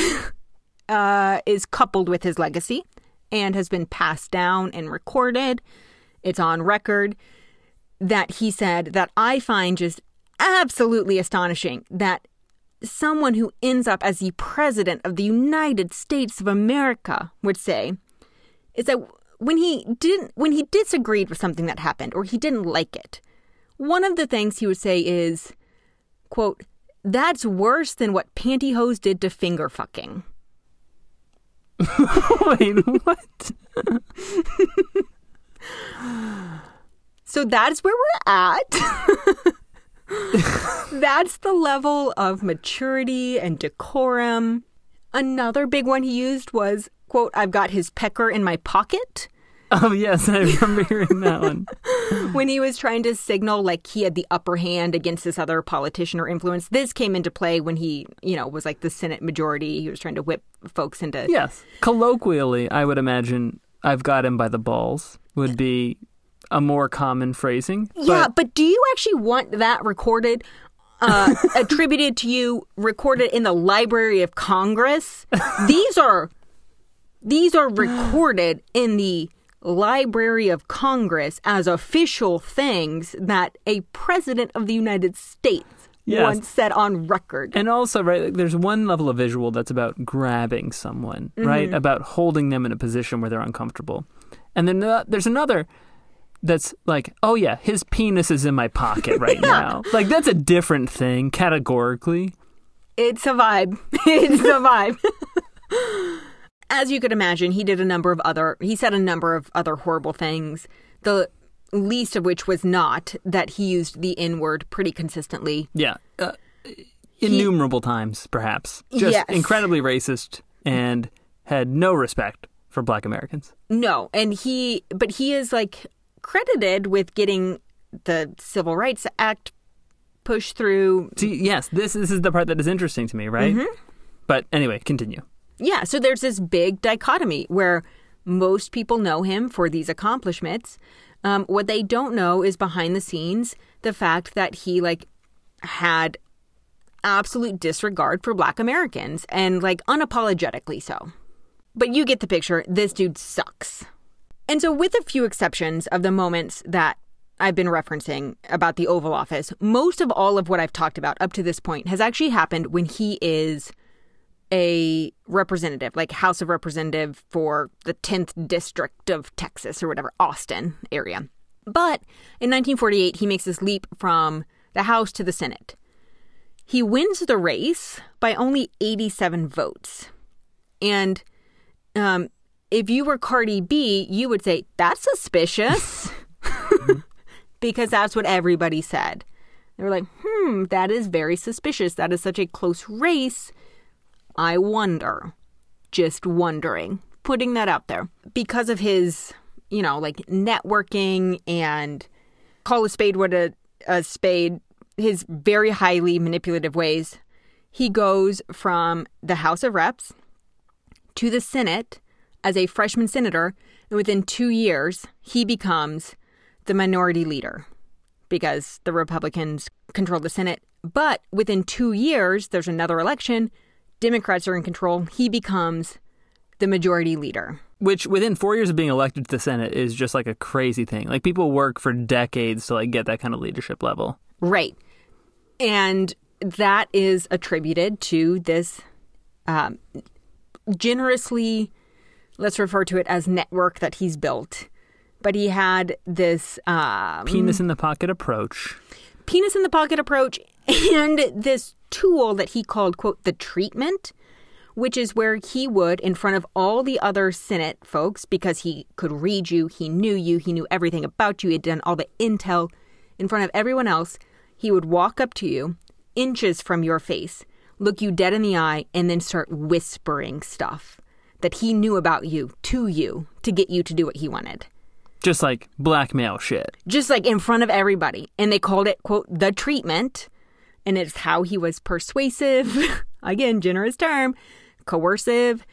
uh, is coupled with his legacy and has been passed down and recorded, it's on record that he said that I find just absolutely astonishing that someone who ends up as the president of the United States of America would say is that when he didn't when he disagreed with something that happened or he didn't like it one of the things he would say is quote that's worse than what pantyhose did to finger fucking Wait, what? so that's where we're at that's the level of maturity and decorum another big one he used was quote i've got his pecker in my pocket Oh yes, I remember hearing that one. when he was trying to signal like he had the upper hand against this other politician or influence. This came into play when he, you know, was like the Senate majority. He was trying to whip folks into. Yes. Colloquially, I would imagine I've got him by the balls would be a more common phrasing. Yeah, but do you actually want that recorded? Uh, attributed to you, recorded in the Library of Congress. These are these are recorded in the Library of Congress as official things that a president of the United States Yes. once said on record. And also, right, like, there's one level of visual that's about grabbing someone, right? About holding them in a position where they're uncomfortable. And then uh, there's another that's like, oh yeah, his penis is in my pocket right now. Like that's a different thing categorically. It's a vibe. it's a vibe. As you could imagine, he did a number of other, he said a number of other horrible things, the least of which was not that he used the N word pretty consistently. Yeah. Uh, innumerable times, perhaps. Just Yes. incredibly racist and had no respect for black Americans. No, and he, but he is like credited with getting the Civil Rights Act pushed through. See, yes, this, this is the part that is interesting to me, right? But anyway, continue. Yeah, so there's this big dichotomy where most people know him for these accomplishments. Um, what they don't know is behind the scenes the fact that he like had absolute disregard for Black Americans and like unapologetically so. But you get the picture. This dude sucks. And so, with a few exceptions of the moments that I've been referencing about the Oval Office, most of all of what I've talked about up to this point has actually happened when he is a representative, like House of Representative for the 10th District of Texas or whatever, Austin area. But in 1948, he makes this leap from the House to the Senate. He wins the race by only 87 votes. And um, if you were Cardi B, you would say, that's suspicious. because that's what everybody said. They were like, hmm, that is very suspicious. That is such a close race. I wonder, just wondering, putting that out there. Because of his, you know, like networking and call a spade what a, a spade, his very highly manipulative ways, he goes from the House of Reps to the Senate as a freshman senator, and within two years, he becomes the minority leader because the Republicans control the Senate. But within two years, there's another election. Democrats are in control. He becomes the majority leader. Which within four years of being elected to the Senate is just like a crazy thing. Like people work for decades to like get that kind of leadership level. Right. And that is attributed to this um, generously, let's refer to it as network that he's built. But he had this um, Penis in the pocket approach. penis in the pocket approach and this tool that he called, quote, the treatment, which is where he would, in front of all the other Senate folks, because he could read you, he knew you, he knew everything about you, he had done all the intel in front of everyone else, he would walk up to you, inches from your face, look you dead in the eye, and then start whispering stuff that he knew about you to you to get you to do what he wanted Just like blackmail shit. just like in front of everybody. And they called it, quote, the treatment. And it's how he was persuasive, again, generous term, coercive,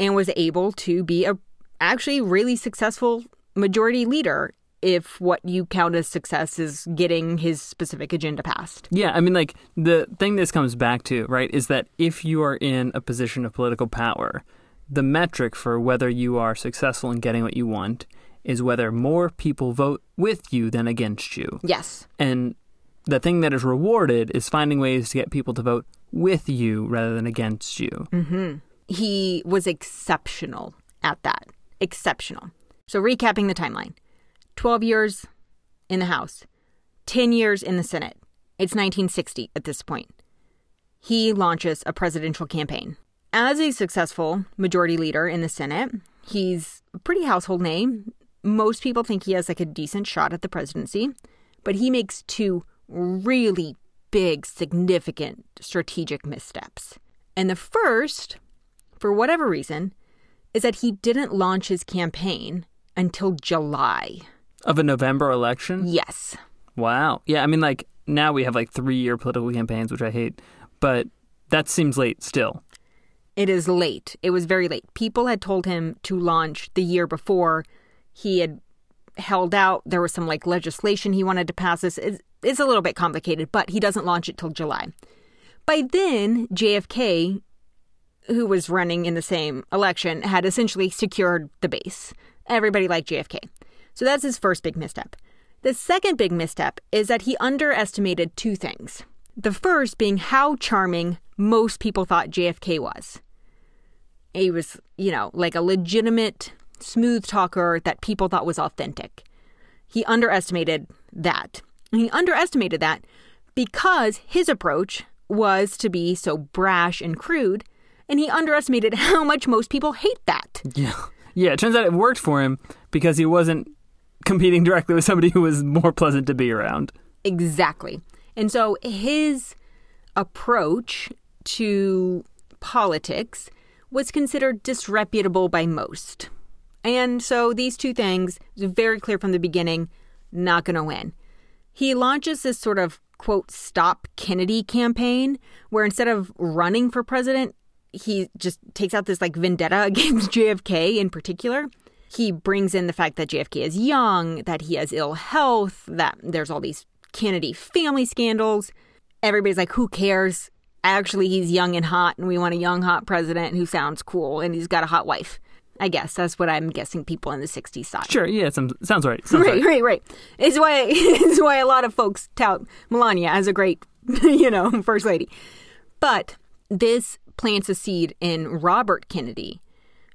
and was able to be a actually really successful majority leader if what you count as success is getting his specific agenda passed. Yeah, I mean, like, the thing this comes back to, right, is that if you are in a position of political power, the metric for whether you are successful in getting what you want is whether more people vote with you than against you. Yes. And the thing that is rewarded is finding ways to get people to vote with you rather than against you. Mm-hmm. he was exceptional at that. Exceptional. So, recapping the timeline 12 years in the House, 10 years in the Senate. It's 1960 at this point. He launches a presidential campaign. As a successful majority leader in the Senate, he's a pretty household name. Most people think he has like a decent shot at the presidency, but he makes two really big, significant strategic missteps. And the first for whatever reason, is that he didn't launch his campaign until July. Of a November election? Yes. Wow. Yeah, I mean, like, now we have like three year political campaigns, which I hate, but that seems late still. It is late. It was very late. People had told him to launch the year before. He had held out. There was some like legislation he wanted to pass. This it's, it's a little bit complicated, but he doesn't launch it till July. By then, JFK, who was running in the same election, had essentially secured the base. Everybody liked JFK. So that's his first big misstep. The second big misstep is that he underestimated two things. The first being how charming most people thought JFK was. He was, you know, like a legitimate smooth talker that people thought was authentic. He underestimated that. And he underestimated that because his approach was to be so brash and crude, and he underestimated how much most people hate that. Yeah. Yeah, it turns out it worked for him because he wasn't competing directly with somebody who was more pleasant to be around. Exactly. And so his approach to politics was considered disreputable by most. And so these two things, very clear from the beginning, not going to win. He launches this sort of quote stop Kennedy campaign where instead of running for president, he just takes out this like vendetta against JFK in particular. He brings in the fact that JFK is young, that he has ill health, that there's all these Kennedy family scandals. Everybody's like, who cares? Actually, he's young and hot, and we want a young, hot president who sounds cool, and he's got a hot wife. I guess that's what I'm guessing people in the 60s thought. Sure, yeah, some, sounds right. Sounds Right, right, right. It's why it's why a lot of folks tout Melania as a great, you know, first lady. But this plants a seed in Robert Kennedy,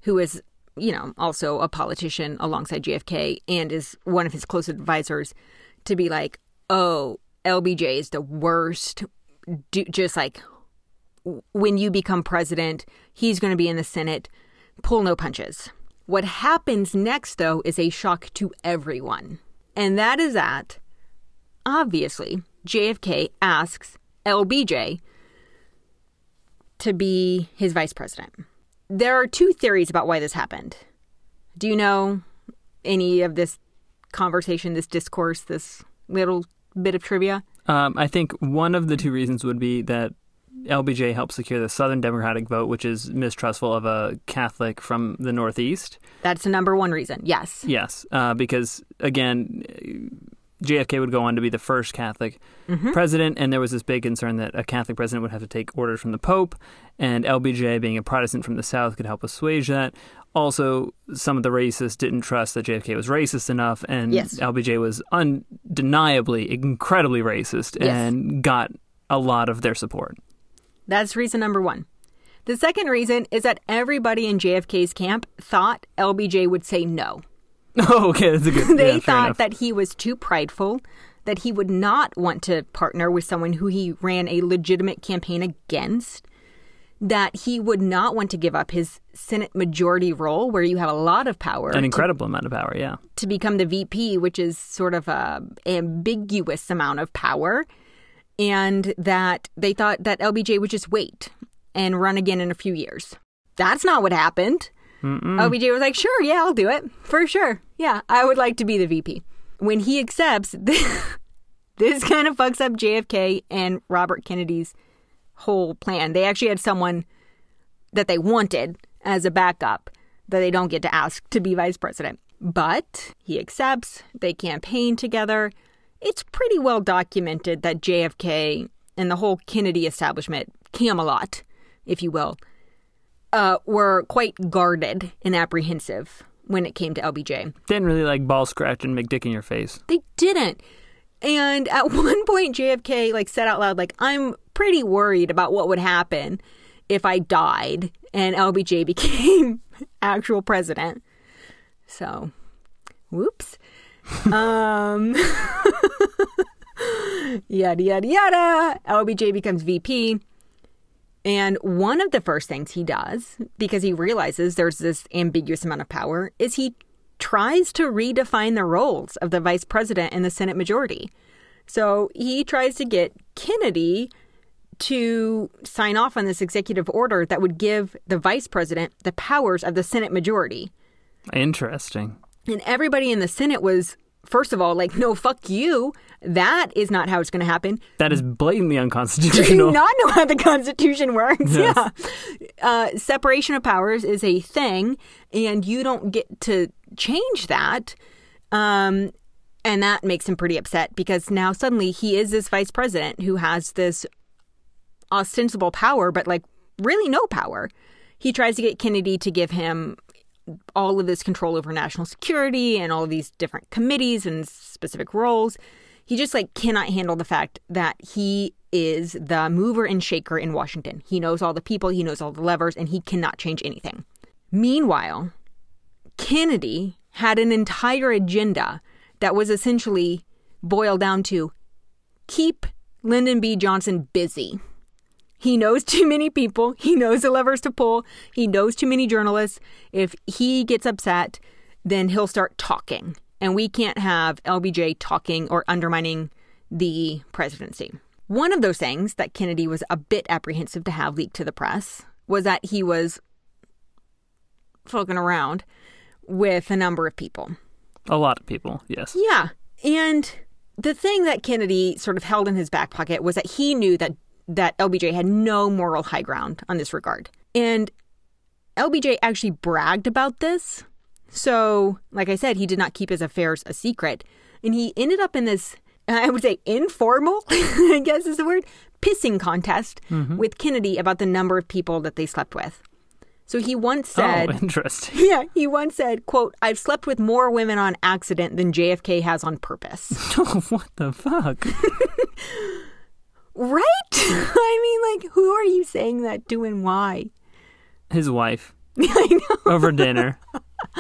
who is, you know, also a politician alongside JFK and is one of his close advisors, to be like, oh, LBJ is the worst. Do, just like when you become president, he's going to be in the Senate. Pull no punches. What happens next, though, is a shock to everyone. And that is that, obviously, JFK asks LBJ to be his vice president. There are two theories about why this happened. Do you know any of this conversation, this discourse, this little bit of trivia? Um, I think one of the two reasons would be that LBJ helped secure the Southern Democratic vote, which is mistrustful of a Catholic from the Northeast. That's the number one reason. Yes. Yes, uh, because again, JFK would go on to be the first Catholic president, and there was this big concern that a Catholic president would have to take orders from the Pope, and LBJ, being a Protestant from the South, could help assuage that. Also, some of the racists didn't trust that JFK was racist enough, and Yes. LBJ was undeniably incredibly racist Yes. and got a lot of their support. That's reason number one. The second reason is that everybody in JFK's camp thought LBJ would say no. Oh, okay, that's a good. they yeah, thought that he was too prideful, that he would not want to partner with someone who he ran a legitimate campaign against, that he would not want to give up his Senate majority role where you have a lot of power an to, incredible amount of power. Yeah, to become the VP, which is sort of a ambiguous amount of power, and that they thought that LBJ would just wait and run again in a few years. That's not what happened. LBJ was like, sure, yeah, I'll do it. For sure. Yeah, I would like to be the VP. When he accepts, this kind of fucks up JFK and Robert Kennedy's whole plan. They actually had someone that they wanted as a backup that they don't get to ask to be vice president. But he accepts, they campaign together. It's pretty well documented that JFK and the whole Kennedy establishment, Camelot, if you will, uh, were quite guarded and apprehensive when it came to LBJ. didn't really like ball scratch and make dick in your face. They didn't. And at one point, JFK like said out loud, like, "I'm pretty worried about what would happen if I died and LBJ became actual president." So, whoops. Um, yada yada yada. LBJ becomes VP. And one of the first things he does, because he realizes there's this ambiguous amount of power, is he tries to redefine the roles of the vice president and the Senate majority. So he tries to get Kennedy to sign off on this executive order that would give the vice president the powers of the Senate majority. Interesting. And everybody in the Senate was, first of all, like, no, fuck you. That is not how it's going to happen. That is blatantly unconstitutional. Do you not know how the Constitution works? Yes. Yeah. Uh, separation of powers is a thing, and you don't get to change that. Um, and that makes him pretty upset because now suddenly he is this vice president who has this ostensible power, but like really no power. He tries to get Kennedy to give him all of this control over national security and all of these different committees and specific roles. He just like cannot handle the fact that he is the mover and shaker in Washington. He knows all the people, he knows all the levers, and he cannot change anything. Meanwhile, Kennedy had an entire agenda that was essentially boiled down to keep Lyndon B. Johnson busy. He knows too many people. He knows the levers to pull. He knows too many journalists. If he gets upset, then he'll start talking. And we can't have LBJ talking or undermining the presidency. One of those things that Kennedy was a bit apprehensive to have leaked to the press was that he was fucking around with a number of people. A lot of people, yes. Yeah. And the thing that Kennedy sort of held in his back pocket was that he knew that that LBJ had no moral high ground on this regard. And LBJ actually bragged about this. So, like I said, he did not keep his affairs a secret. And he ended up in this, I would say, informal, I guess is the word, pissing contest mm-hmm. with Kennedy about the number of people that they slept with. So he once oh, said, oh, interesting. yeah, he once said, quote, I've slept with more women on accident than JFK has on purpose. what the fuck? Right? I mean, like, who are you saying that to and why? His wife I know. over dinner.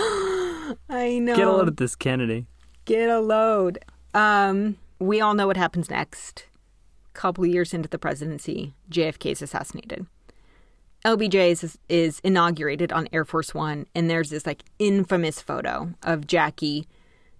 I know. Get a load of this Kennedy. Get a load. Um, we all know what happens next. couple of years into the presidency, JFK is assassinated. LBJ is, is inaugurated on Air Force One, and there's this like infamous photo of Jackie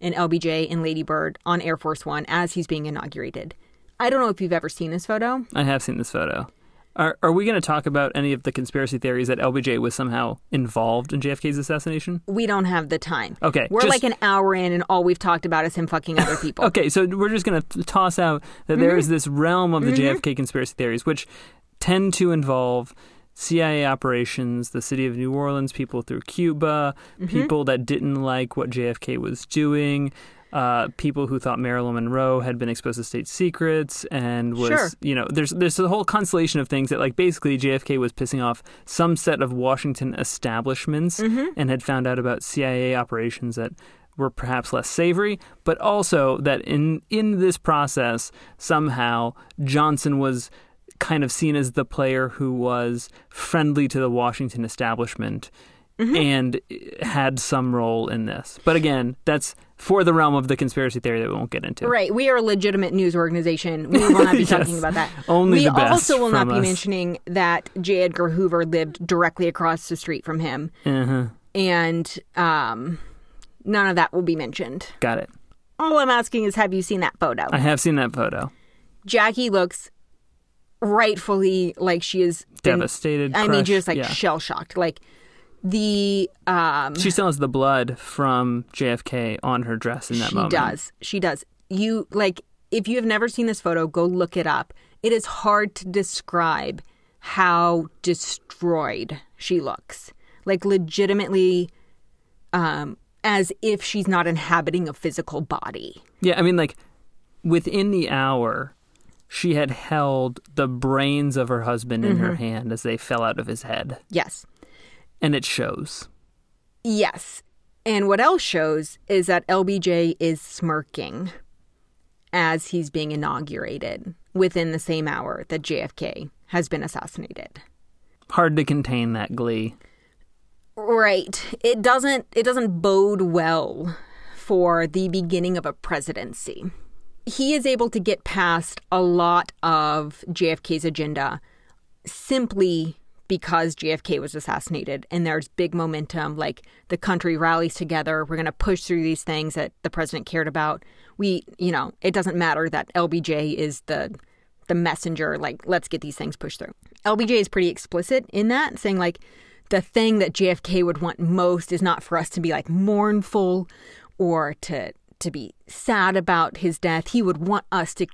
and LBJ and Lady Bird on Air Force One as he's being inaugurated. I don't know if you've ever seen this photo. I have seen this photo. Are, are we going to talk about any of the conspiracy theories that LBJ was somehow involved in JFK's assassination? We don't have the time. Okay, We're just- like an hour in, and all we've talked about is him fucking other people. Okay, so we're just going to toss out that there is Mm-hmm. this realm of the JFK conspiracy theories, which tend to involve CIA operations, the city of New Orleans, people through Cuba, Mm-hmm. people that didn't like what JFK was doing. Uh, people who thought Marilyn Monroe had been exposed to state secrets and was, Sure. you know, there's there's a whole constellation of things that like basically JFK was pissing off some set of Washington establishments Mm-hmm. and had found out about CIA operations that were perhaps less savory, but also that in in this process somehow Johnson was kind of seen as the player who was friendly to the Washington establishment Mm-hmm. and had some role in this. But again, that's for the realm of the conspiracy theory that we won't get into. Right. We are a legitimate news organization. We will not be Yes. talking about that. Only we the best also will not be us. mentioning that J. Edgar Hoover lived directly across the street from him. Uh-huh. And um, none of that will be mentioned. Got it. All I'm asking is have you seen that photo? I have seen that photo. Jackie looks rightfully like she is been- Devastated. I mean, just like yeah. shell shocked. Like the um, She still has the blood from JFK on her dress in that she moment. She does. She does. You like if you have never seen this photo, go look it up. It is hard to describe how destroyed she looks. Like legitimately um as if she's not inhabiting a physical body. Yeah, I mean, like within the hour, she had held the brains of her husband in Mm-hmm. her hand as they fell out of his head, Yes. And it shows. Yes. And what else shows is that LBJ is smirking as he's being inaugurated within the same hour that JFK has been assassinated. Hard to contain that glee. Right. It doesn't it doesn't bode well for the beginning of a presidency. He is able to get passed a lot of JFK's agenda simply because JFK was assassinated and there's big momentum like the country rallies together we're going to push through these things that the president cared about. We you know it doesn't matter that LBJ is the the messenger like let's get these things pushed through. LBJ is pretty explicit in that saying like the thing that JFK would want most is not for us to be like mournful or to to be sad about his death. He would want us to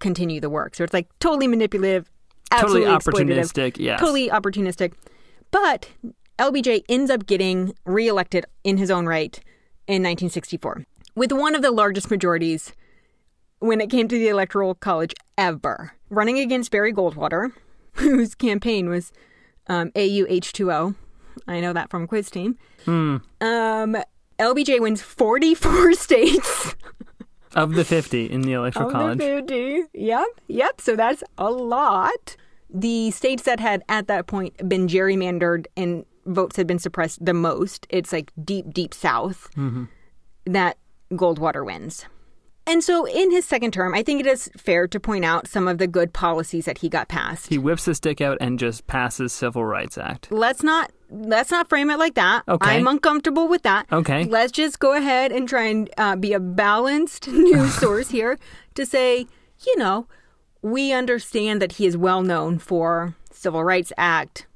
continue the work. So it's like totally manipulative Totally opportunistic, yes. totally opportunistic. But LBJ ends up getting reelected in his own right in 1964 with one of the largest majorities when it came to the Electoral College ever, running against Barry Goldwater, whose campaign was um, AUH2O. I know that from quiz team. Um, LBJ wins 44 states. Of the 50 in the Electoral Of College. the 50. Yep, yep. So that's a lot. The states that had at that point been gerrymandered and votes had been suppressed the most, it's like deep, deep south, mm-hmm. that Goldwater wins. And so in his second term, I think it is fair to point out some of the good policies that he got passed. He whips his stick out and just passes Civil Rights Act. let's not let's not frame it like that. Okay. I'm uncomfortable with that. Okay. Let's just go ahead and try and uh, be a balanced news source here to say, you know, we understand that he is well known for Civil Rights Act.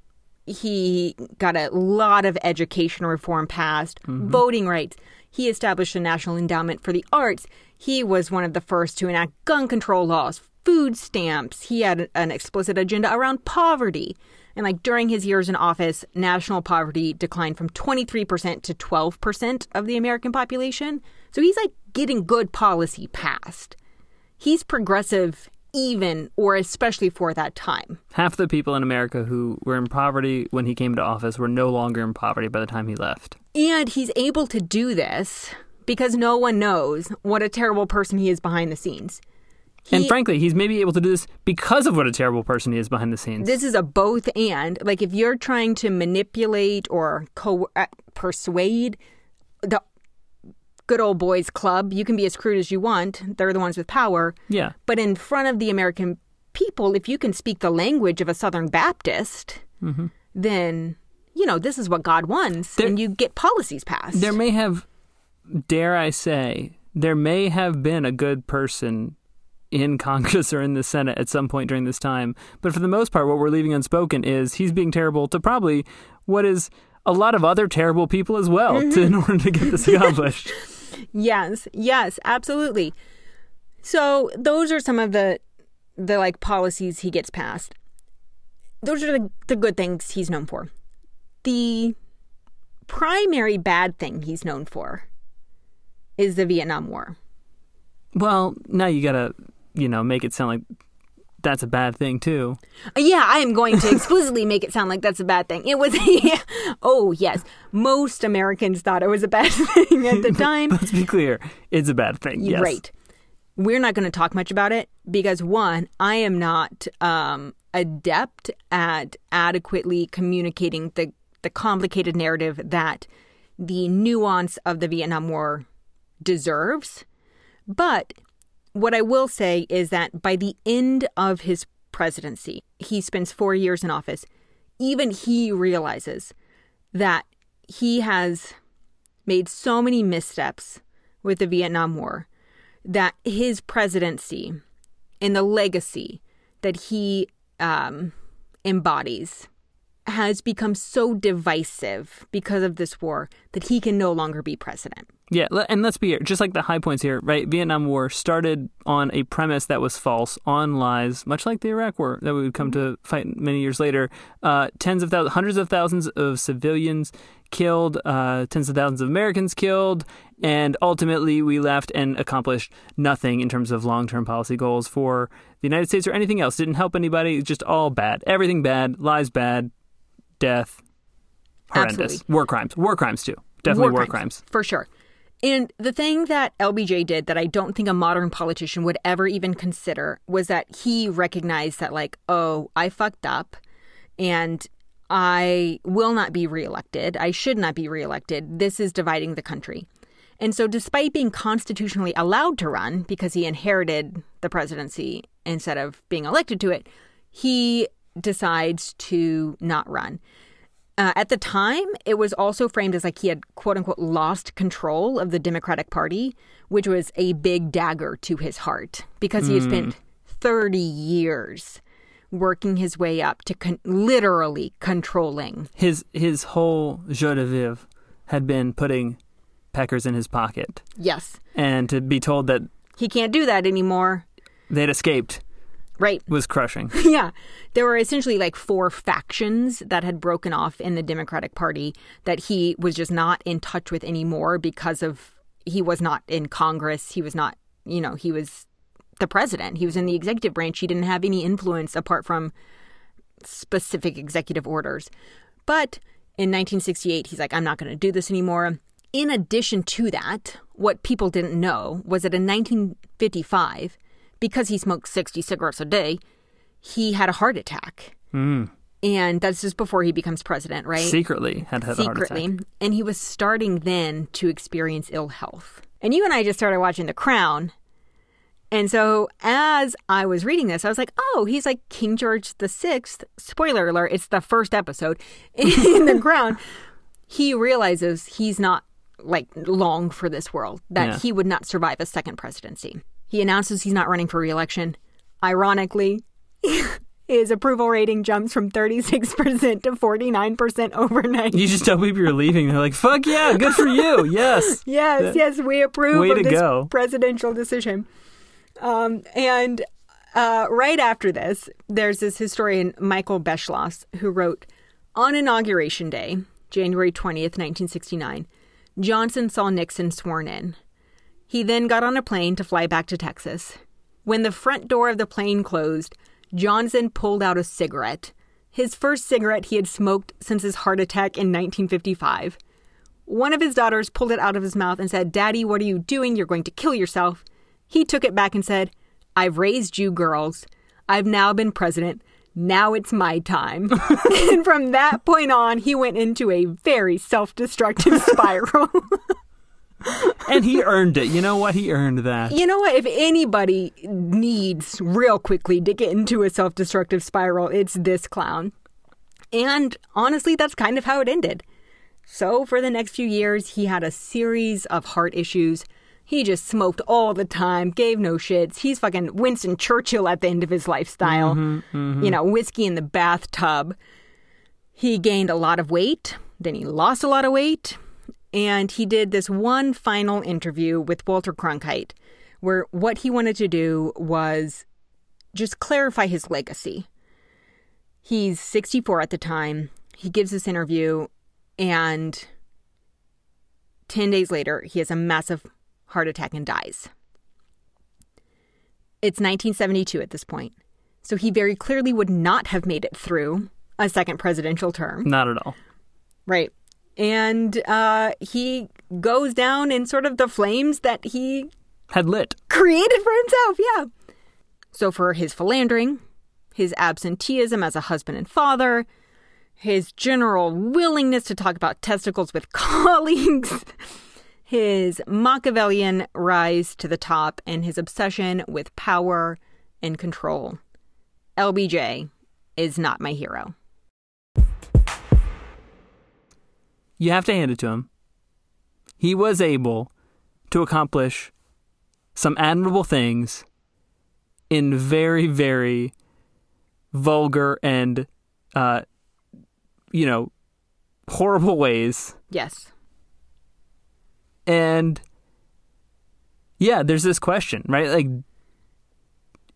He got a lot of education reform passed, voting rights. He established a national endowment for the arts. He was one of the first to enact gun control laws, food stamps. He had an explicit agenda around poverty. And like during his years in office, national poverty declined from 23% to 12% of the American population. So he's like getting good policy passed. He's progressive even or especially for that time. Half the people in America who were in poverty when he came to office were no longer in poverty by the time he left. And he's able to do this because no one knows what a terrible person he is behind the scenes. And frankly, he's maybe able to do this because of what a terrible person he is behind the scenes. This is a both and. Like if you're trying to manipulate or co- uh, persuade the good old boys club, you can be as crude as you want. They're the ones with power. yeah. But in front of the American people, if you can speak the language of a Southern Baptist, then you know this is what God wants, There- and you get policies passed. There may have, dare I say, there may have been a good person in Congress or in the Senate at some point during this time. But for the most part, what we're leaving unspoken is he's being terrible to probably what is a lot of other terrible people as well Mm-hmm. to, in order to get this accomplished. Yes, yes, absolutely. So those are some of the the like policies he gets passed. Those are the, the good things he's known for. The primary bad thing he's known for is the Vietnam War. well, now you gotta, you know, make it sound like that's a bad thing too. Uh, Yeah, I am going to explicitly make it sound like that's a bad thing. It was, oh yes, most Americans thought it was a bad thing at the time. Let's be clear, it's a bad thing. Yes. Right. We're not going to talk much about it because one, I am not um, adept at adequately communicating the the complicated narrative that the nuance of the Vietnam War deserves. But what I will say is that by the end of his presidency, he spends four years in office. Even he realizes that he has made so many missteps with the Vietnam War that his presidency and the legacy that he um, embodies has become so divisive because of this war that he can no longer be president. Yeah, and let's be here, just like the high points here, right? Vietnam War started on a premise that was false, on lies, much like the Iraq War that we would come to fight many years later. Uh, tens of thousands, hundreds of thousands of civilians killed, uh, tens of thousands of Americans killed, and ultimately we left and accomplished nothing in terms of long-term policy goals for the United States or anything else. Didn't help anybody. It's just all bad. Everything bad. Lies bad. Death. Horrendous. Absolutely. War crimes. War crimes too. Definitely war, crimes. For sure. And the thing that LBJ did that I don't think a modern politician would ever even consider was that he recognized that, like, oh, I fucked up and I will not be reelected. I should not be reelected. This is dividing the country. And so, despite being constitutionally allowed to run because he inherited the presidency instead of being elected to it, he decides to not run. Uh, at the time, it was also framed as like he had quote unquote lost control of the Democratic Party, which was a big dagger to his heart because he had spent 30 years working his way up to con- literally controlling. his his whole joie de vivre had been putting peckers in his pocket, Yes, and to be told that he can't do that anymore. they'd escaped Right. was crushing. yeah. There were essentially like four factions that had broken off in the Democratic Party that he was just not in touch with anymore because of he was not in Congress. He was not, you know, he was the president. He was in the executive branch. He didn't have any influence apart from specific executive orders. But in 1968, he's like, I'm not going to do this anymore. In addition to that, what people didn't know was that in 1955, because he smoked 60 cigarettes a day, he had a heart attack. Mm. And that's just before he becomes president, right? Secretly had had a heart attack. And he was starting then to experience ill health. And you and I just started watching The Crown. And so as I was reading this, I was like, oh, he's like King George the Sixth. Spoiler alert, it's the first episode in The Crown. He realizes he's not like long for this world, that Yeah. he would not survive a second presidency. He announces he's not running for reelection. Ironically, his approval rating jumps from 36% to 49% overnight. You just tell people you're leaving. They're like, "Fuck yeah, good for you." Yes. Yes, yes, we approve Way of to this go. presidential decision. Um, and uh, right after this, there's this historian, Michael Beschloss, who wrote On Inauguration Day, January 20th, 1969, Johnson saw Nixon sworn in. He then got on a plane to fly back to Texas. When the front door of the plane closed, Johnson pulled out a cigarette, his first cigarette he had smoked since his heart attack in 1955. One of his daughters pulled it out of his mouth and said, Daddy, what are you doing? You're going to kill yourself. He took it back and said, I've raised you girls. I've now been president. Now it's my time. and from that point on, he went into a very self destructive spiral. And he earned it. You know what? He earned that. you know what? If anybody needs real quickly to get into a self destructive spiral, it's this clown. And honestly, that's kind of how it ended. So, for the next few years, he had a series of heart issues He just smoked all the time, gave no shits. He's fucking Winston Churchill at the end of his lifestyle. Mm-hmm, mm-hmm. You know, whiskey in the bathtub. He gained a lot of weight, then he lost a lot of weight, and he did this one final interview with Walter Cronkite where what he wanted to do was just clarify his legacy. He's 64 at the time. He gives this interview, and 10 days later, he has a massive heart attack and dies. It's 1972 at this point, so he very clearly would not have made it through a second presidential term. Not at all. Right. And uh, he goes down in sort of the flames that he Had lit. created for himself, yeah. So for his philandering, his absenteeism as a husband and father, his general willingness to talk about testicles with colleagues, his Machiavellian rise to the top, and his obsession with power and control. LBJ is not my hero. You have to hand it to him. He was able to accomplish some admirable things in very, very vulgar and, uh, you know, horrible ways. Yes. And yeah, there's this question, right? Like,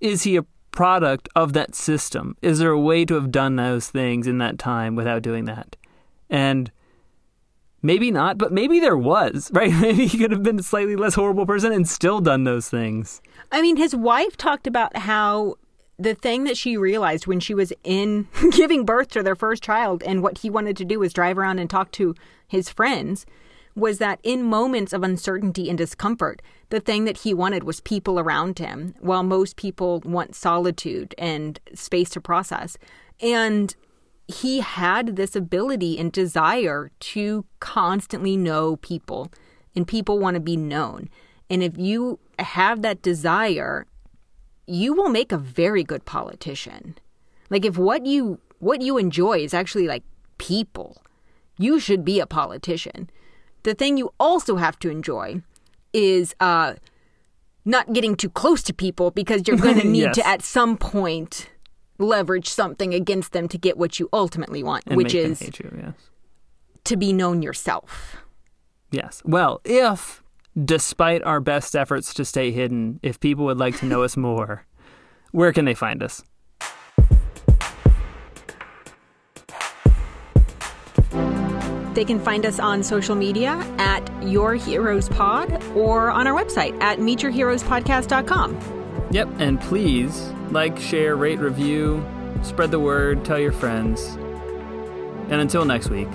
is he a product of that system? Is there a way to have done those things in that time without doing that? And maybe not, but maybe there was, right? Maybe he could have been a slightly less horrible person and still done those things. I mean, his wife talked about how the thing that she realized when she was in giving birth to their first child and what he wanted to do was drive around and talk to his friends was that in moments of uncertainty and discomfort, the thing that he wanted was people around him, while most people want solitude and space to process. And he had this ability and desire to constantly know people, and people want to be known. And if you have that desire, you will make a very good politician. Like if what you what you enjoy is actually like people, you should be a politician. The thing you also have to enjoy is uh not getting too close to people because you're going to need Yes. to at some point leverage something against them to get what you ultimately want, And which is you, yes. to be known yourself. Yes. Well, if, despite our best efforts to stay hidden, if people would like to know us more, where can they find us? They can find us on social media at Your Heroes Pod or on our website at meetyourheroespodcast.com. Yep, and please like, share, rate, review, spread the word, tell your friends. And until next week,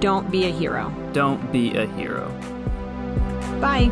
Don't be a hero. don't be a hero. Bye.